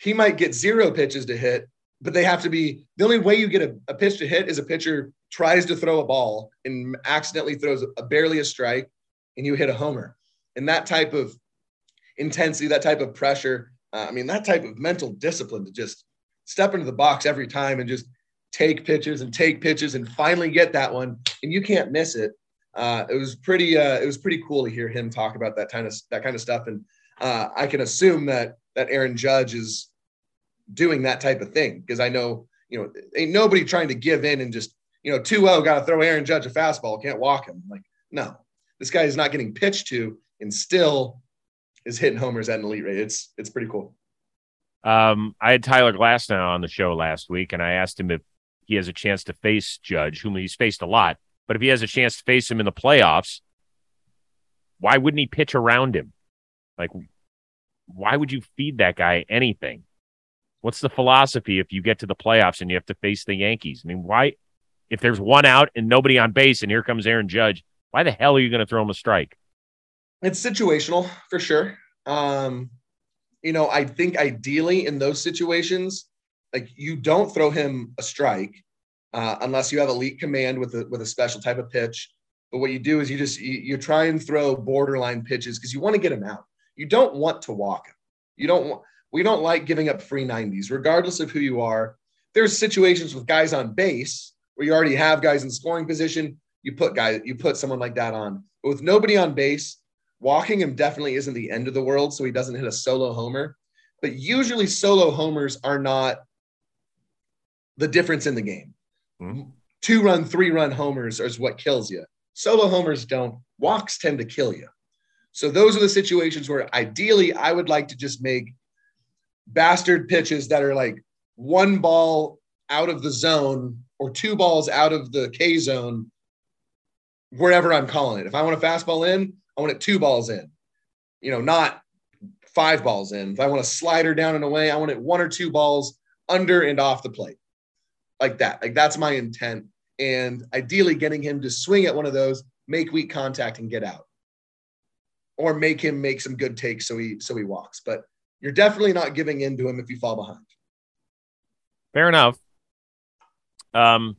Speaker 2: he might get zero pitches to hit, but they have to be the only way you get a, a pitch to hit is a pitcher tries to throw a ball and accidentally throws a, barely a strike and you hit a homer. And that type of intensity, that type of pressure, uh, I mean, that type of mental discipline to just step into the box every time and just take pitches and take pitches and finally get that one and you can't miss it uh, it was pretty uh, it was pretty cool to hear him talk about that kind of that kind of stuff and uh, I can assume that that Aaron Judge is doing that type of thing because I know you know ain't nobody trying to give in and just you know 2-0 got to throw Aaron Judge a fastball can't walk him like no this guy is not getting pitched to and still is hitting homers at an elite rate it's it's pretty cool
Speaker 1: Um, I had Tyler Glasnow on the show last week, and I asked him if he has a chance to face Judge, whom he's faced a lot. But if he has a chance to face him in the playoffs, why wouldn't he pitch around him? Like, why would you feed that guy anything? What's the philosophy if you get to the playoffs and you have to face the Yankees? I mean, why, if there's one out and nobody on base and here comes Aaron Judge, why the hell are you going to throw him a strike?
Speaker 2: it's situational for sure. Um, you know, I think ideally in those situations, like you don't throw him a strike uh, unless you have elite command with a with a special type of pitch. But what you do is you just you, you try and throw borderline pitches because you want to get him out. You don't want to walk him. You don't want. We don't like giving up free 90s, regardless of who you are. There's situations with guys on base where you already have guys in scoring position. You put guys, you put someone like that on. But with nobody on base, walking him definitely isn't the end of the world, so he doesn't hit a solo homer. But usually, solo homers are not the difference in the game.
Speaker 1: Mhm.
Speaker 2: Two run, three run homers is what kills you. Solo homers don't. Walks tend to kill you. So those are the situations where ideally I would like to just make bastard pitches that are like one ball out of the zone or two balls out of the K zone, wherever I'm calling it. If I want a fastball in, I want it two balls in, you know, not five balls in. If I want a slider down and away, I want it one or two balls under and off the plate like that. Like that's my intent. And ideally getting him to swing at one of those, make weak contact and get out. Or make him make some good takes so he so he walks. But you're definitely not giving in to him if you fall behind.
Speaker 1: Fair enough. Um,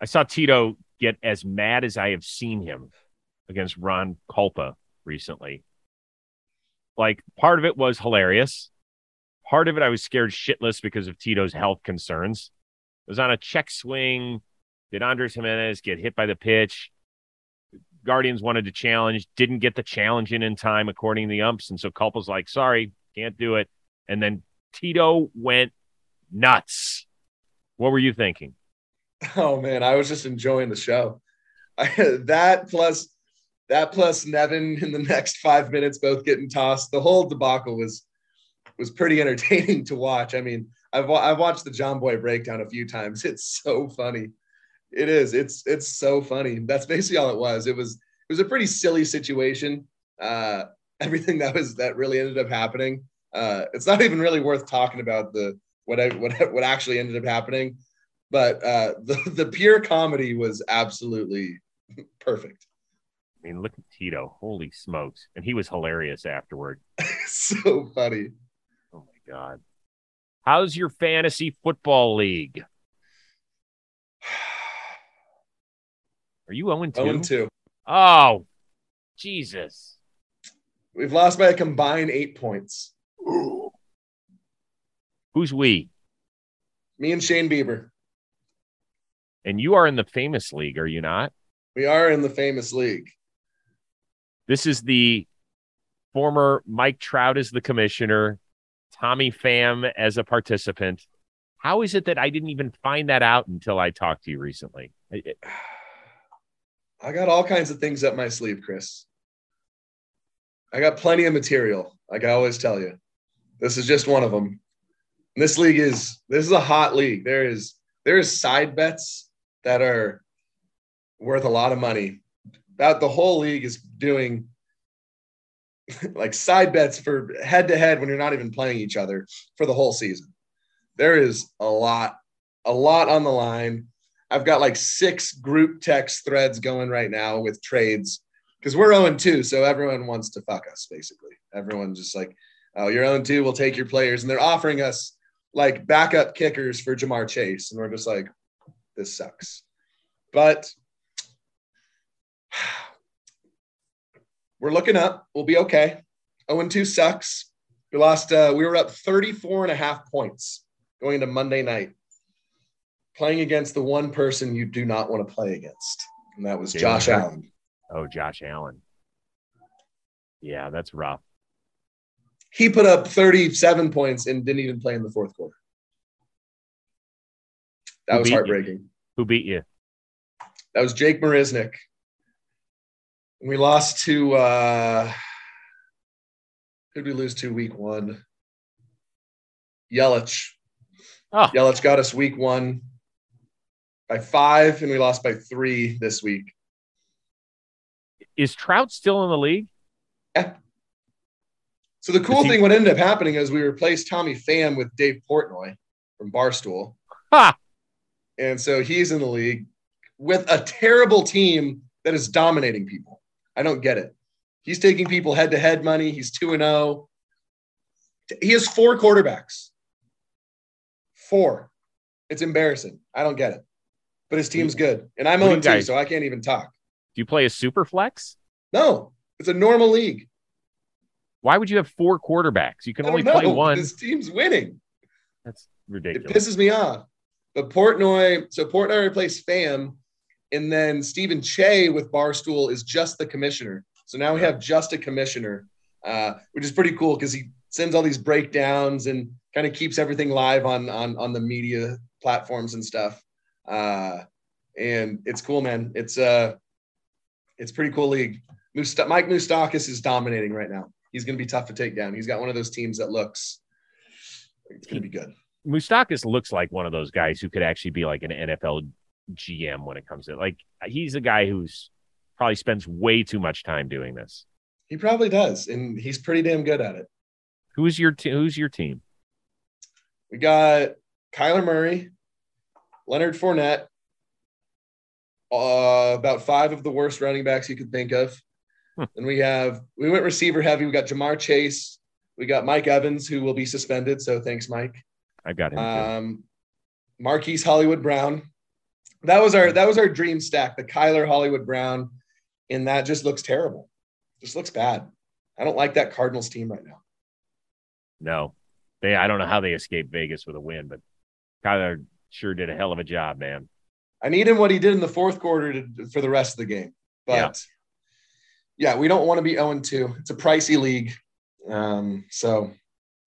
Speaker 1: I saw Tito get as mad as I have seen him against Ron Kulpa recently. Like part of it was hilarious. Part of it I was scared shitless because of Tito's health concerns. It was on a check swing. Did Andres Gimenez get hit by the pitch? Guardians wanted to challenge, didn't get the challenge in in time according to the umps, and so Kulpa's like, "Sorry, can't do it." And then Tito went nuts. What were you thinking?
Speaker 2: Oh man, I was just enjoying the show. I, that plus that plus Nevin in the next five minutes both getting tossed. The whole debacle was was pretty entertaining to watch. I mean, I've I've watched the Jomboy breakdown a few times. It's so funny. It is. It's it's so funny. That's basically all it was. It was it was a pretty silly situation. Uh, everything that was that really ended up happening. Uh, it's not even really worth talking about the what I, what what actually ended up happening. but uh, the the pure comedy was absolutely perfect.
Speaker 1: I mean, look at Tito. Holy smokes. And he was hilarious afterward.
Speaker 2: so funny.
Speaker 1: Oh my God. How's your fantasy football league? Are you 0 2?
Speaker 2: 0 2.
Speaker 1: Oh, Jesus.
Speaker 2: We've lost by a combined eight points.
Speaker 1: Who's we?
Speaker 2: Me and Shane Bieber.
Speaker 1: And you are in the famous league, are you not?
Speaker 2: We are in the famous league.
Speaker 1: This is the former Mike Trout as the commissioner, Tommy Pham as a participant. How is it that I didn't even find that out until I talked to you recently?
Speaker 2: I got all kinds of things up my sleeve, Chris. I got plenty of material, like I always tell you. This is just one of them. This league is this is a hot league. There is there is side bets that are worth a lot of money. That the whole league is doing like side bets for head to head when you're not even playing each other for the whole season. There is a lot, a lot on the line. I've got like six group text threads going right now with trades because we're 0 2. So everyone wants to fuck us, basically. Everyone's just like, oh, you're 0 2, we'll take your players. And they're offering us like backup kickers for Ja'Marr Chase. And we're just like, this sucks. But we're looking up. We'll be okay. 0 2 sucks. We lost, uh, we were up 34 and a half points going into Monday night, playing against the one person you do not want to play against. And that was
Speaker 1: Jalen
Speaker 2: Josh. Allen.
Speaker 1: Oh, Josh Allen. Yeah, that's rough.
Speaker 2: He put up 37 points and didn't even play in the fourth quarter. That
Speaker 1: Who
Speaker 2: was
Speaker 1: beat you?
Speaker 2: heartbreaking.
Speaker 1: Who beat you?
Speaker 2: That was Jake Marisnik. We lost to uh who did we lose to week one? Yelich.
Speaker 1: Oh.
Speaker 2: Yelich got us week one by five, and we lost by three this week.
Speaker 1: Is Trout still in the league? Yeah.
Speaker 2: So the cool
Speaker 1: he-
Speaker 2: thing, what ended up happening is we replaced Tommy Pham with Dave Portnoy from Barstool.
Speaker 1: Ha!
Speaker 2: And so he's in the league with a terrible team that is dominating people. I don't get it. He's taking people head to head money. He's 2 and 0. He has four quarterbacks. Four. It's embarrassing. I don't get it. But his team's good. And I'm
Speaker 1: What
Speaker 2: 0 2, so I can't even talk.
Speaker 1: Do you play a super flex?
Speaker 2: No, it's a normal league.
Speaker 1: Why would you have four quarterbacks? You can only
Speaker 2: don't
Speaker 1: play one.
Speaker 2: His team's winning.
Speaker 1: That's ridiculous.
Speaker 2: It pisses me off. But Portnoy, so Portnoy replaced Pham, and then Stephen Che with Barstool is just the commissioner. So now we have just a commissioner, uh, which is pretty cool because he sends all these breakdowns and kind of keeps everything live on on on the media platforms and stuff. Uh, and it's cool, man. It's uh, it's pretty cool league. Mike Moustakas is dominating right now. He's going to be tough to take down. He's got one of those teams that looks it's going to be good.
Speaker 1: Moustakas looks like one of those guys who could actually be like an NFL GM when it comes to like he's a guy who's probably spends way too much time doing this.
Speaker 2: He probably does, and he's pretty damn good at it.
Speaker 1: Who's your te- who's your team?
Speaker 2: We got Kyler Murray, Leonard Fournette, uh, about five of the worst running backs you could think of.
Speaker 1: Hmm.
Speaker 2: And we have we went receiver heavy. We got Jamar Chase. We got Mike Evans, who will be suspended. So thanks, Mike.
Speaker 1: I've got him.
Speaker 2: Um, Marquise Hollywood Brown. That was our that was our dream stack. The Kyler Hollywood Brown, and that just looks terrible. Just looks bad. I don't like that Cardinals team right now.
Speaker 1: no, they I don't know how they escaped Vegas with a win, but Kyler sure did a hell of a job, man.
Speaker 2: I need him what he did in the fourth quarter to, for the rest of the game. But yeah, we don't want to be 0 2. It's a pricey league. Um, so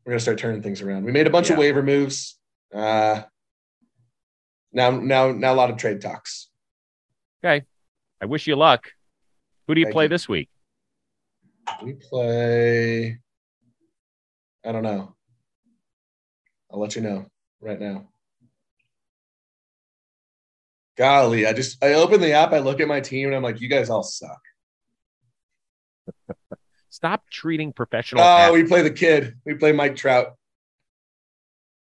Speaker 2: we're gonna start turning things around. We made a bunch of waiver moves. Uh, now, now, now a lot of trade talks. Okay.
Speaker 1: I wish you luck. Who do you
Speaker 2: Thank
Speaker 1: play
Speaker 2: you.
Speaker 1: this week?
Speaker 2: We play. I don't know. I'll let you know right now. Golly, I just I open the app, I look at my team, and I'm like, you guys all suck.
Speaker 1: Stop treating professional.
Speaker 2: Oh,
Speaker 1: athletes-
Speaker 2: we play the kid. We play Mike Trout.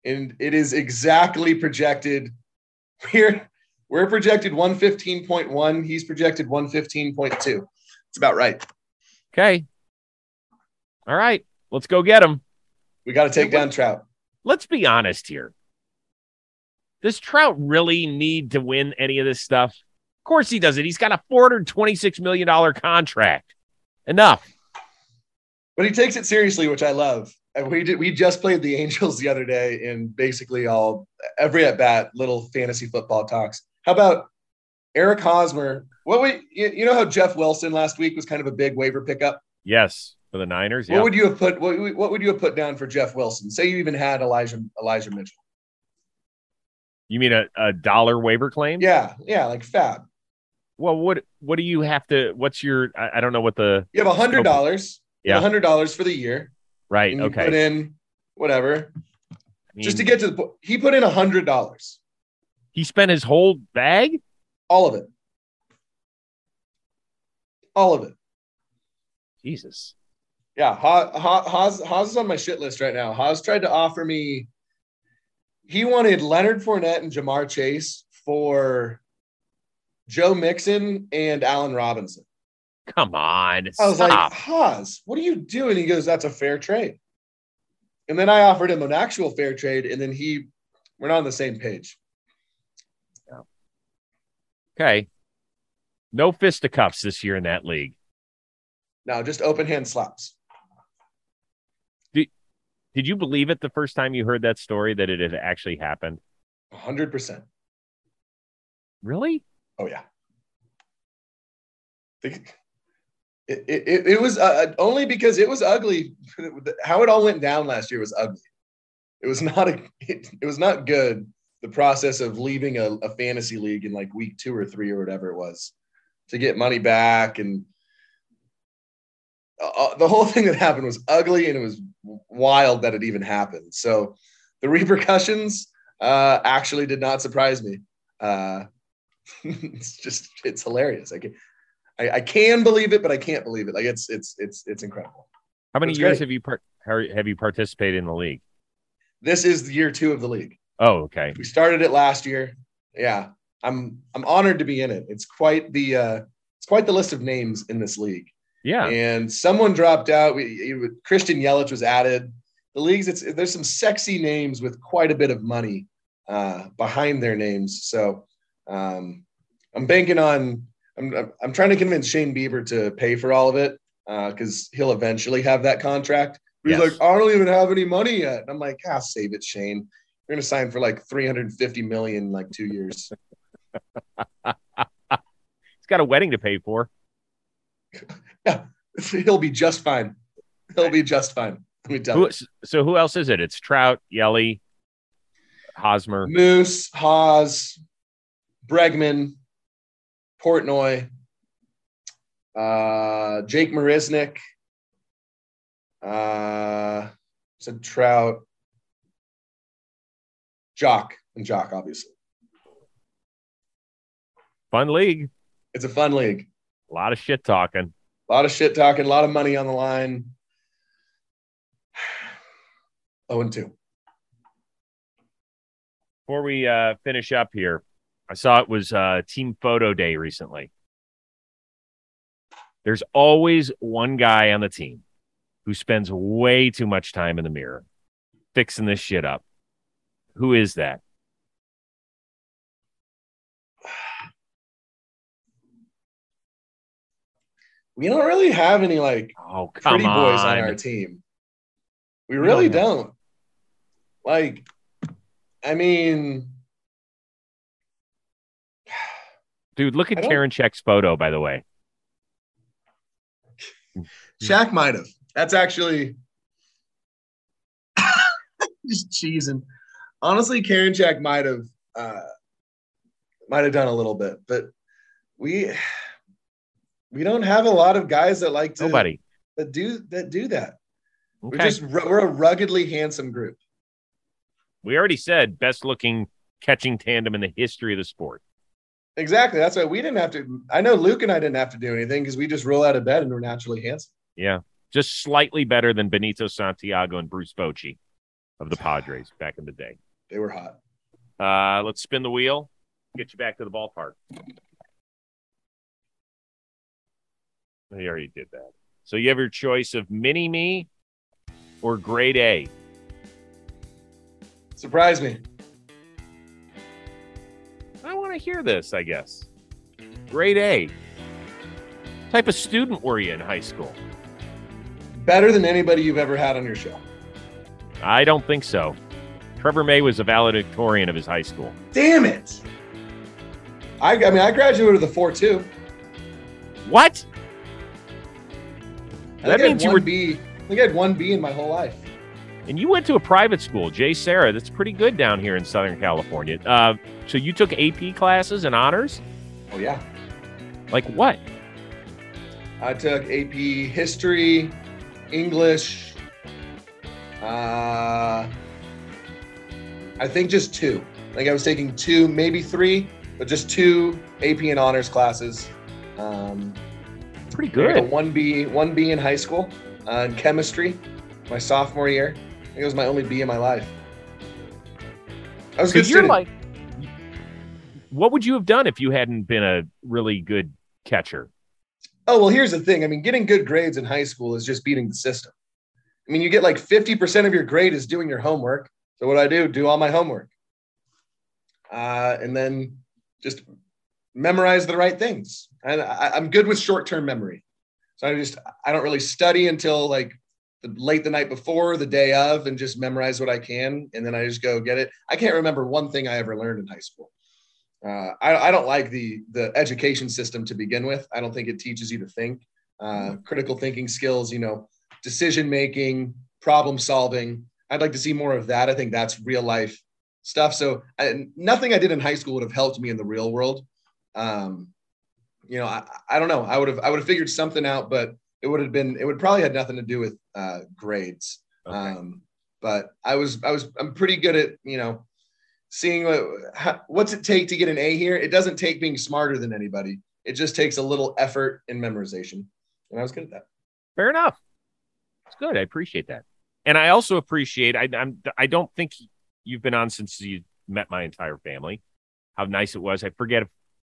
Speaker 2: And it is exactly projected we're we're projected 115.1. He's projected 115.2. It's about right.
Speaker 1: Okay. All right. Let's go get him.
Speaker 2: We got to take down Trout.
Speaker 1: Let's be honest here. Does Trout really need to win any of this stuff? Of course he doesn't. He's got a $426 million contract. Enough.
Speaker 2: But he takes it seriously, which I love. And we did we just played the Angels the other day in basically all every at bat little fantasy football talks. How about Eric Hosmer? What we you, you know how Jeff Wilson last week was kind of a big waiver pickup?
Speaker 1: Yes, for the Niners.
Speaker 2: What
Speaker 1: Yeah.
Speaker 2: would you have put what, what would you have put down for Jeff Wilson? Say you even had Elijah Elijah Mitchell.
Speaker 1: You mean a, a dollar waiver claim?
Speaker 2: Yeah, yeah, like FAAB.
Speaker 1: Well, what what do you have to? What's your? I, I don't know what the
Speaker 2: You have a hundred oh, dollars.
Speaker 1: Yeah.
Speaker 2: A hundred dollars for the year.
Speaker 1: right. Okay.
Speaker 2: put in whatever.
Speaker 1: I mean,
Speaker 2: just to get to the po- he put in a hundred dollars.
Speaker 1: he spent his whole bag.
Speaker 2: All of it. All of it.
Speaker 1: Jesus.
Speaker 2: Yeah, Ha- Ha- Haas, Haas is on my shit list right now. Haas tried to offer me. He wanted Leonard Fournette and Ja'Marr Chase for Joe Mixon and Allen Robinson.
Speaker 1: Come on.
Speaker 2: I was
Speaker 1: Stop.
Speaker 2: like, Haas, what are you doing? He goes, that's a fair trade. And then I offered him an actual fair trade, and then he, we're not on the same page.
Speaker 1: okay. No fisticuffs this year in that league.
Speaker 2: Now, just open hand slaps.
Speaker 1: Did you believe it the first time you heard that story that it had actually happened?
Speaker 2: 100%.
Speaker 1: Really?
Speaker 2: Oh yeah. It, it, it was uh, only because it was ugly. How it all went down last year was ugly. It was not a. It, it was not good. The process of leaving a, a fantasy league in like week two or three or whatever it was to get money back and uh, the whole thing that happened was ugly and it was wild that it even happened. So the repercussions uh, actually did not surprise me. Uh, it's just it's hilarious. I can, I, I can believe it, but I can't believe it. Like it's it's it's it's incredible.
Speaker 1: How many
Speaker 2: That's
Speaker 1: years
Speaker 2: great.
Speaker 1: have you part, how- have you participated in the league?
Speaker 2: This is the year two of the league.
Speaker 1: Oh, okay.
Speaker 2: We started it last year. Yeah, I'm I'm honored to be in it. It's quite the uh, it's quite the list of names in this league.
Speaker 1: Yeah.
Speaker 2: And someone dropped out. We, it- Christian Yelich was added. The leagues, it's there's some sexy names with quite a bit of money uh, behind their names. So um, I'm banking on. I'm I'm- trying to convince Shane Bieber to pay for all of it because he'll eventually have that contract. He's
Speaker 1: Yes.
Speaker 2: like, I don't even have any money yet. And I'm like, ah, save it, Shane. You're gonna sign for like 350 million in like two years.
Speaker 1: He's got a wedding to pay for.
Speaker 2: Yeah, he'll be just fine. He'll be just fine. Let me tell you.
Speaker 1: So who else is it? It's Trout, Yelly, Hosmer.
Speaker 2: Moose, Haas, Bregman, Portnoy, uh, Jake Marisnik, uh, said Trout, Jock, and Jock, obviously.
Speaker 1: Fun league.
Speaker 2: It's a fun league.
Speaker 1: A lot of shit talking.
Speaker 2: A lot of shit talking, a lot of money on the line. Oh, and 2.
Speaker 1: Before we uh, finish up here, I saw it was uh, Team Photo Day recently. There's always one guy on the team who spends way too much time in the mirror fixing this shit up. Who is that?
Speaker 2: We don't really have any like
Speaker 1: Oh,
Speaker 2: pretty
Speaker 1: on.
Speaker 2: boys on our team. We really
Speaker 1: don't
Speaker 2: don't. Like, I mean,
Speaker 1: Dude, look at Karinchak's photo, by the way.
Speaker 2: Shaq might have. That's actually just cheesing. Honestly, Karinchak might have uh, might have done a little bit, but we we don't have a lot of guys that like to
Speaker 1: Nobody.
Speaker 2: that do that do that.
Speaker 1: Okay.
Speaker 2: We're just we're a ruggedly handsome group.
Speaker 1: we already said best looking catching tandem in the history of the sport.
Speaker 2: Exactly. That's why we didn't have to. I know Luke and I didn't have to do anything because we just roll out of bed and we're naturally handsome.
Speaker 1: Yeah. Just slightly better than Benito Santiago and Bruce Bochy of the Padres back in the day.
Speaker 2: They were hot.
Speaker 1: Uh, let's spin the wheel. Get you back to the ballpark. You already did that. So you have your choice of mini me or grade A.
Speaker 2: Surprise me.
Speaker 1: I want to hear this, I guess. Grade A. Type of student were you in high school?
Speaker 2: Better than anybody you've ever had on your show.
Speaker 1: I don't think so. Trevor May was a valedictorian of his high school.
Speaker 2: Damn it. I, I mean, I graduated with a 4 2.
Speaker 1: What?
Speaker 2: I
Speaker 1: That
Speaker 2: think I had
Speaker 1: means you were-
Speaker 2: B. I think I had one B in my whole life.
Speaker 1: And you went to a private school, JSerra. That's pretty good down here in Southern California. Uh, so you took AP classes and honors?
Speaker 2: Oh, yeah.
Speaker 1: Like what?
Speaker 2: I took AP history, English. Uh, I think just two. I think I was taking two, maybe three, but just two AP and honors classes. Um,
Speaker 1: Pretty
Speaker 2: I got a
Speaker 1: good.
Speaker 2: one B, one B in high school uh, in chemistry, my sophomore year. I think it was my only B in my life. I was
Speaker 1: So
Speaker 2: good
Speaker 1: you're
Speaker 2: student.
Speaker 1: like, what would you have done if you hadn't been a really good catcher?
Speaker 2: Oh, well, here's the thing. I mean, getting good grades in high school is just beating the system. I mean, you get like 50% of your grade is doing your homework. So what do I do? Do all my homework. Uh, and then just memorize the right things. And I, I'm good with short-term memory. So I just, I don't really study until like the, late the night before, the day of, and just memorize what I can. And then I just go get it. I can't remember one thing I ever learned in high school. Uh, I, I don't like the the education system to begin with. I don't think it teaches you to think, uh, critical thinking skills, you know, decision making, problem solving. I'd like to see more of that. I think that's real life stuff. So I, nothing I did in high school would have helped me in the real world. Um, you know, I, I don't know. I would have I would have figured something out, but it would have been it would probably had nothing to do with uh, grades.
Speaker 1: Okay.
Speaker 2: Um, but I was I was I'm pretty good at you know seeing what how, what's it take to get an A here. It doesn't take being smarter than anybody. It just takes a little effort and memorization, and I was good at that.
Speaker 1: Fair enough. It's good. I appreciate that. And I also appreciate I I'm I don't think you've been on since you met my entire family. How nice it was. I forget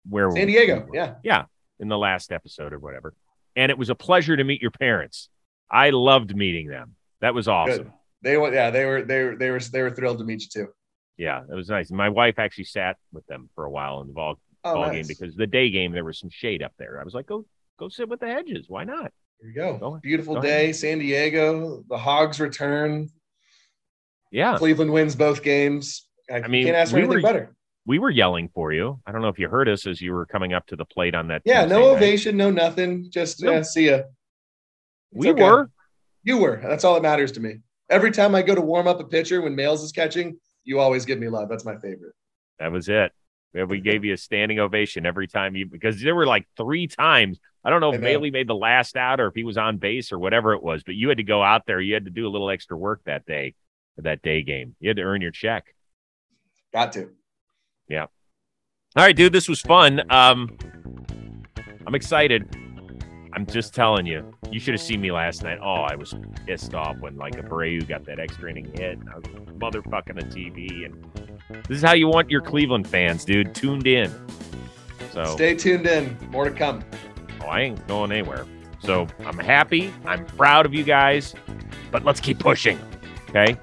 Speaker 1: where
Speaker 2: San Diego, yeah.
Speaker 1: Yeah, in the last episode or whatever. And it was a pleasure to meet your parents. I loved meeting them. That was awesome.
Speaker 2: Good. They were yeah they were they were they were they were thrilled to meet you too.
Speaker 1: Yeah, it was nice. My wife actually sat with them for a while in the ball,
Speaker 2: Oh,
Speaker 1: ball
Speaker 2: nice.
Speaker 1: game because the day game there was some shade up there. I was like, go go sit with the hedges. Why not?
Speaker 2: Here you go.
Speaker 1: Go-
Speaker 2: Beautiful
Speaker 1: go
Speaker 2: day,
Speaker 1: ahead.
Speaker 2: San Diego. The Hogs return.
Speaker 1: Yeah,
Speaker 2: Cleveland wins both games. I,
Speaker 1: I mean,
Speaker 2: can't ask for
Speaker 1: we
Speaker 2: anything
Speaker 1: were-
Speaker 2: better.
Speaker 1: We were yelling for you. I don't know if you heard us as you were coming up to the plate on that.
Speaker 2: Yeah,
Speaker 1: Tuesday
Speaker 2: no
Speaker 1: night.
Speaker 2: ovation, no nothing. Just
Speaker 1: Nope.
Speaker 2: uh, see ya. It's
Speaker 1: We
Speaker 2: okay.
Speaker 1: were.
Speaker 2: You were. That's all that matters to me. Every time I go to warm up a pitcher when Males is catching, you always give me love. That's my favorite.
Speaker 1: That was it. We gave you a standing ovation every time you because there were like three times. I don't know if. Bailey made the last out or if he was on base or whatever it was, but you had to go out there. You had to do a little extra work that day, that day game. You had to earn your check.
Speaker 2: Got to.
Speaker 1: All right, dude, this was fun. Um, I'm excited. I'm just telling you, you should have seen me last night. Oh, I was pissed off when like Abreu got that extra inning hit. And I was motherfucking the TV, and this is how you want your Cleveland fans, dude, tuned in. So
Speaker 2: Stay tuned in. More to come.
Speaker 1: Oh, I ain't going anywhere. So I'm happy. I'm proud of you guys, but let's keep pushing. Okay.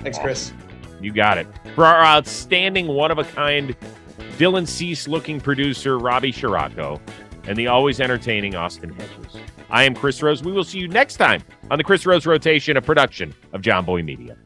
Speaker 2: Thanks, Chris.
Speaker 1: You got it. For our outstanding one of a kind Dylan Cease looking producer, Robbie Shirako, and the always entertaining Austin Hedges. I am Chris Rose. We will see you next time on the Chris Rose Rotation, a production of Jomboy Media.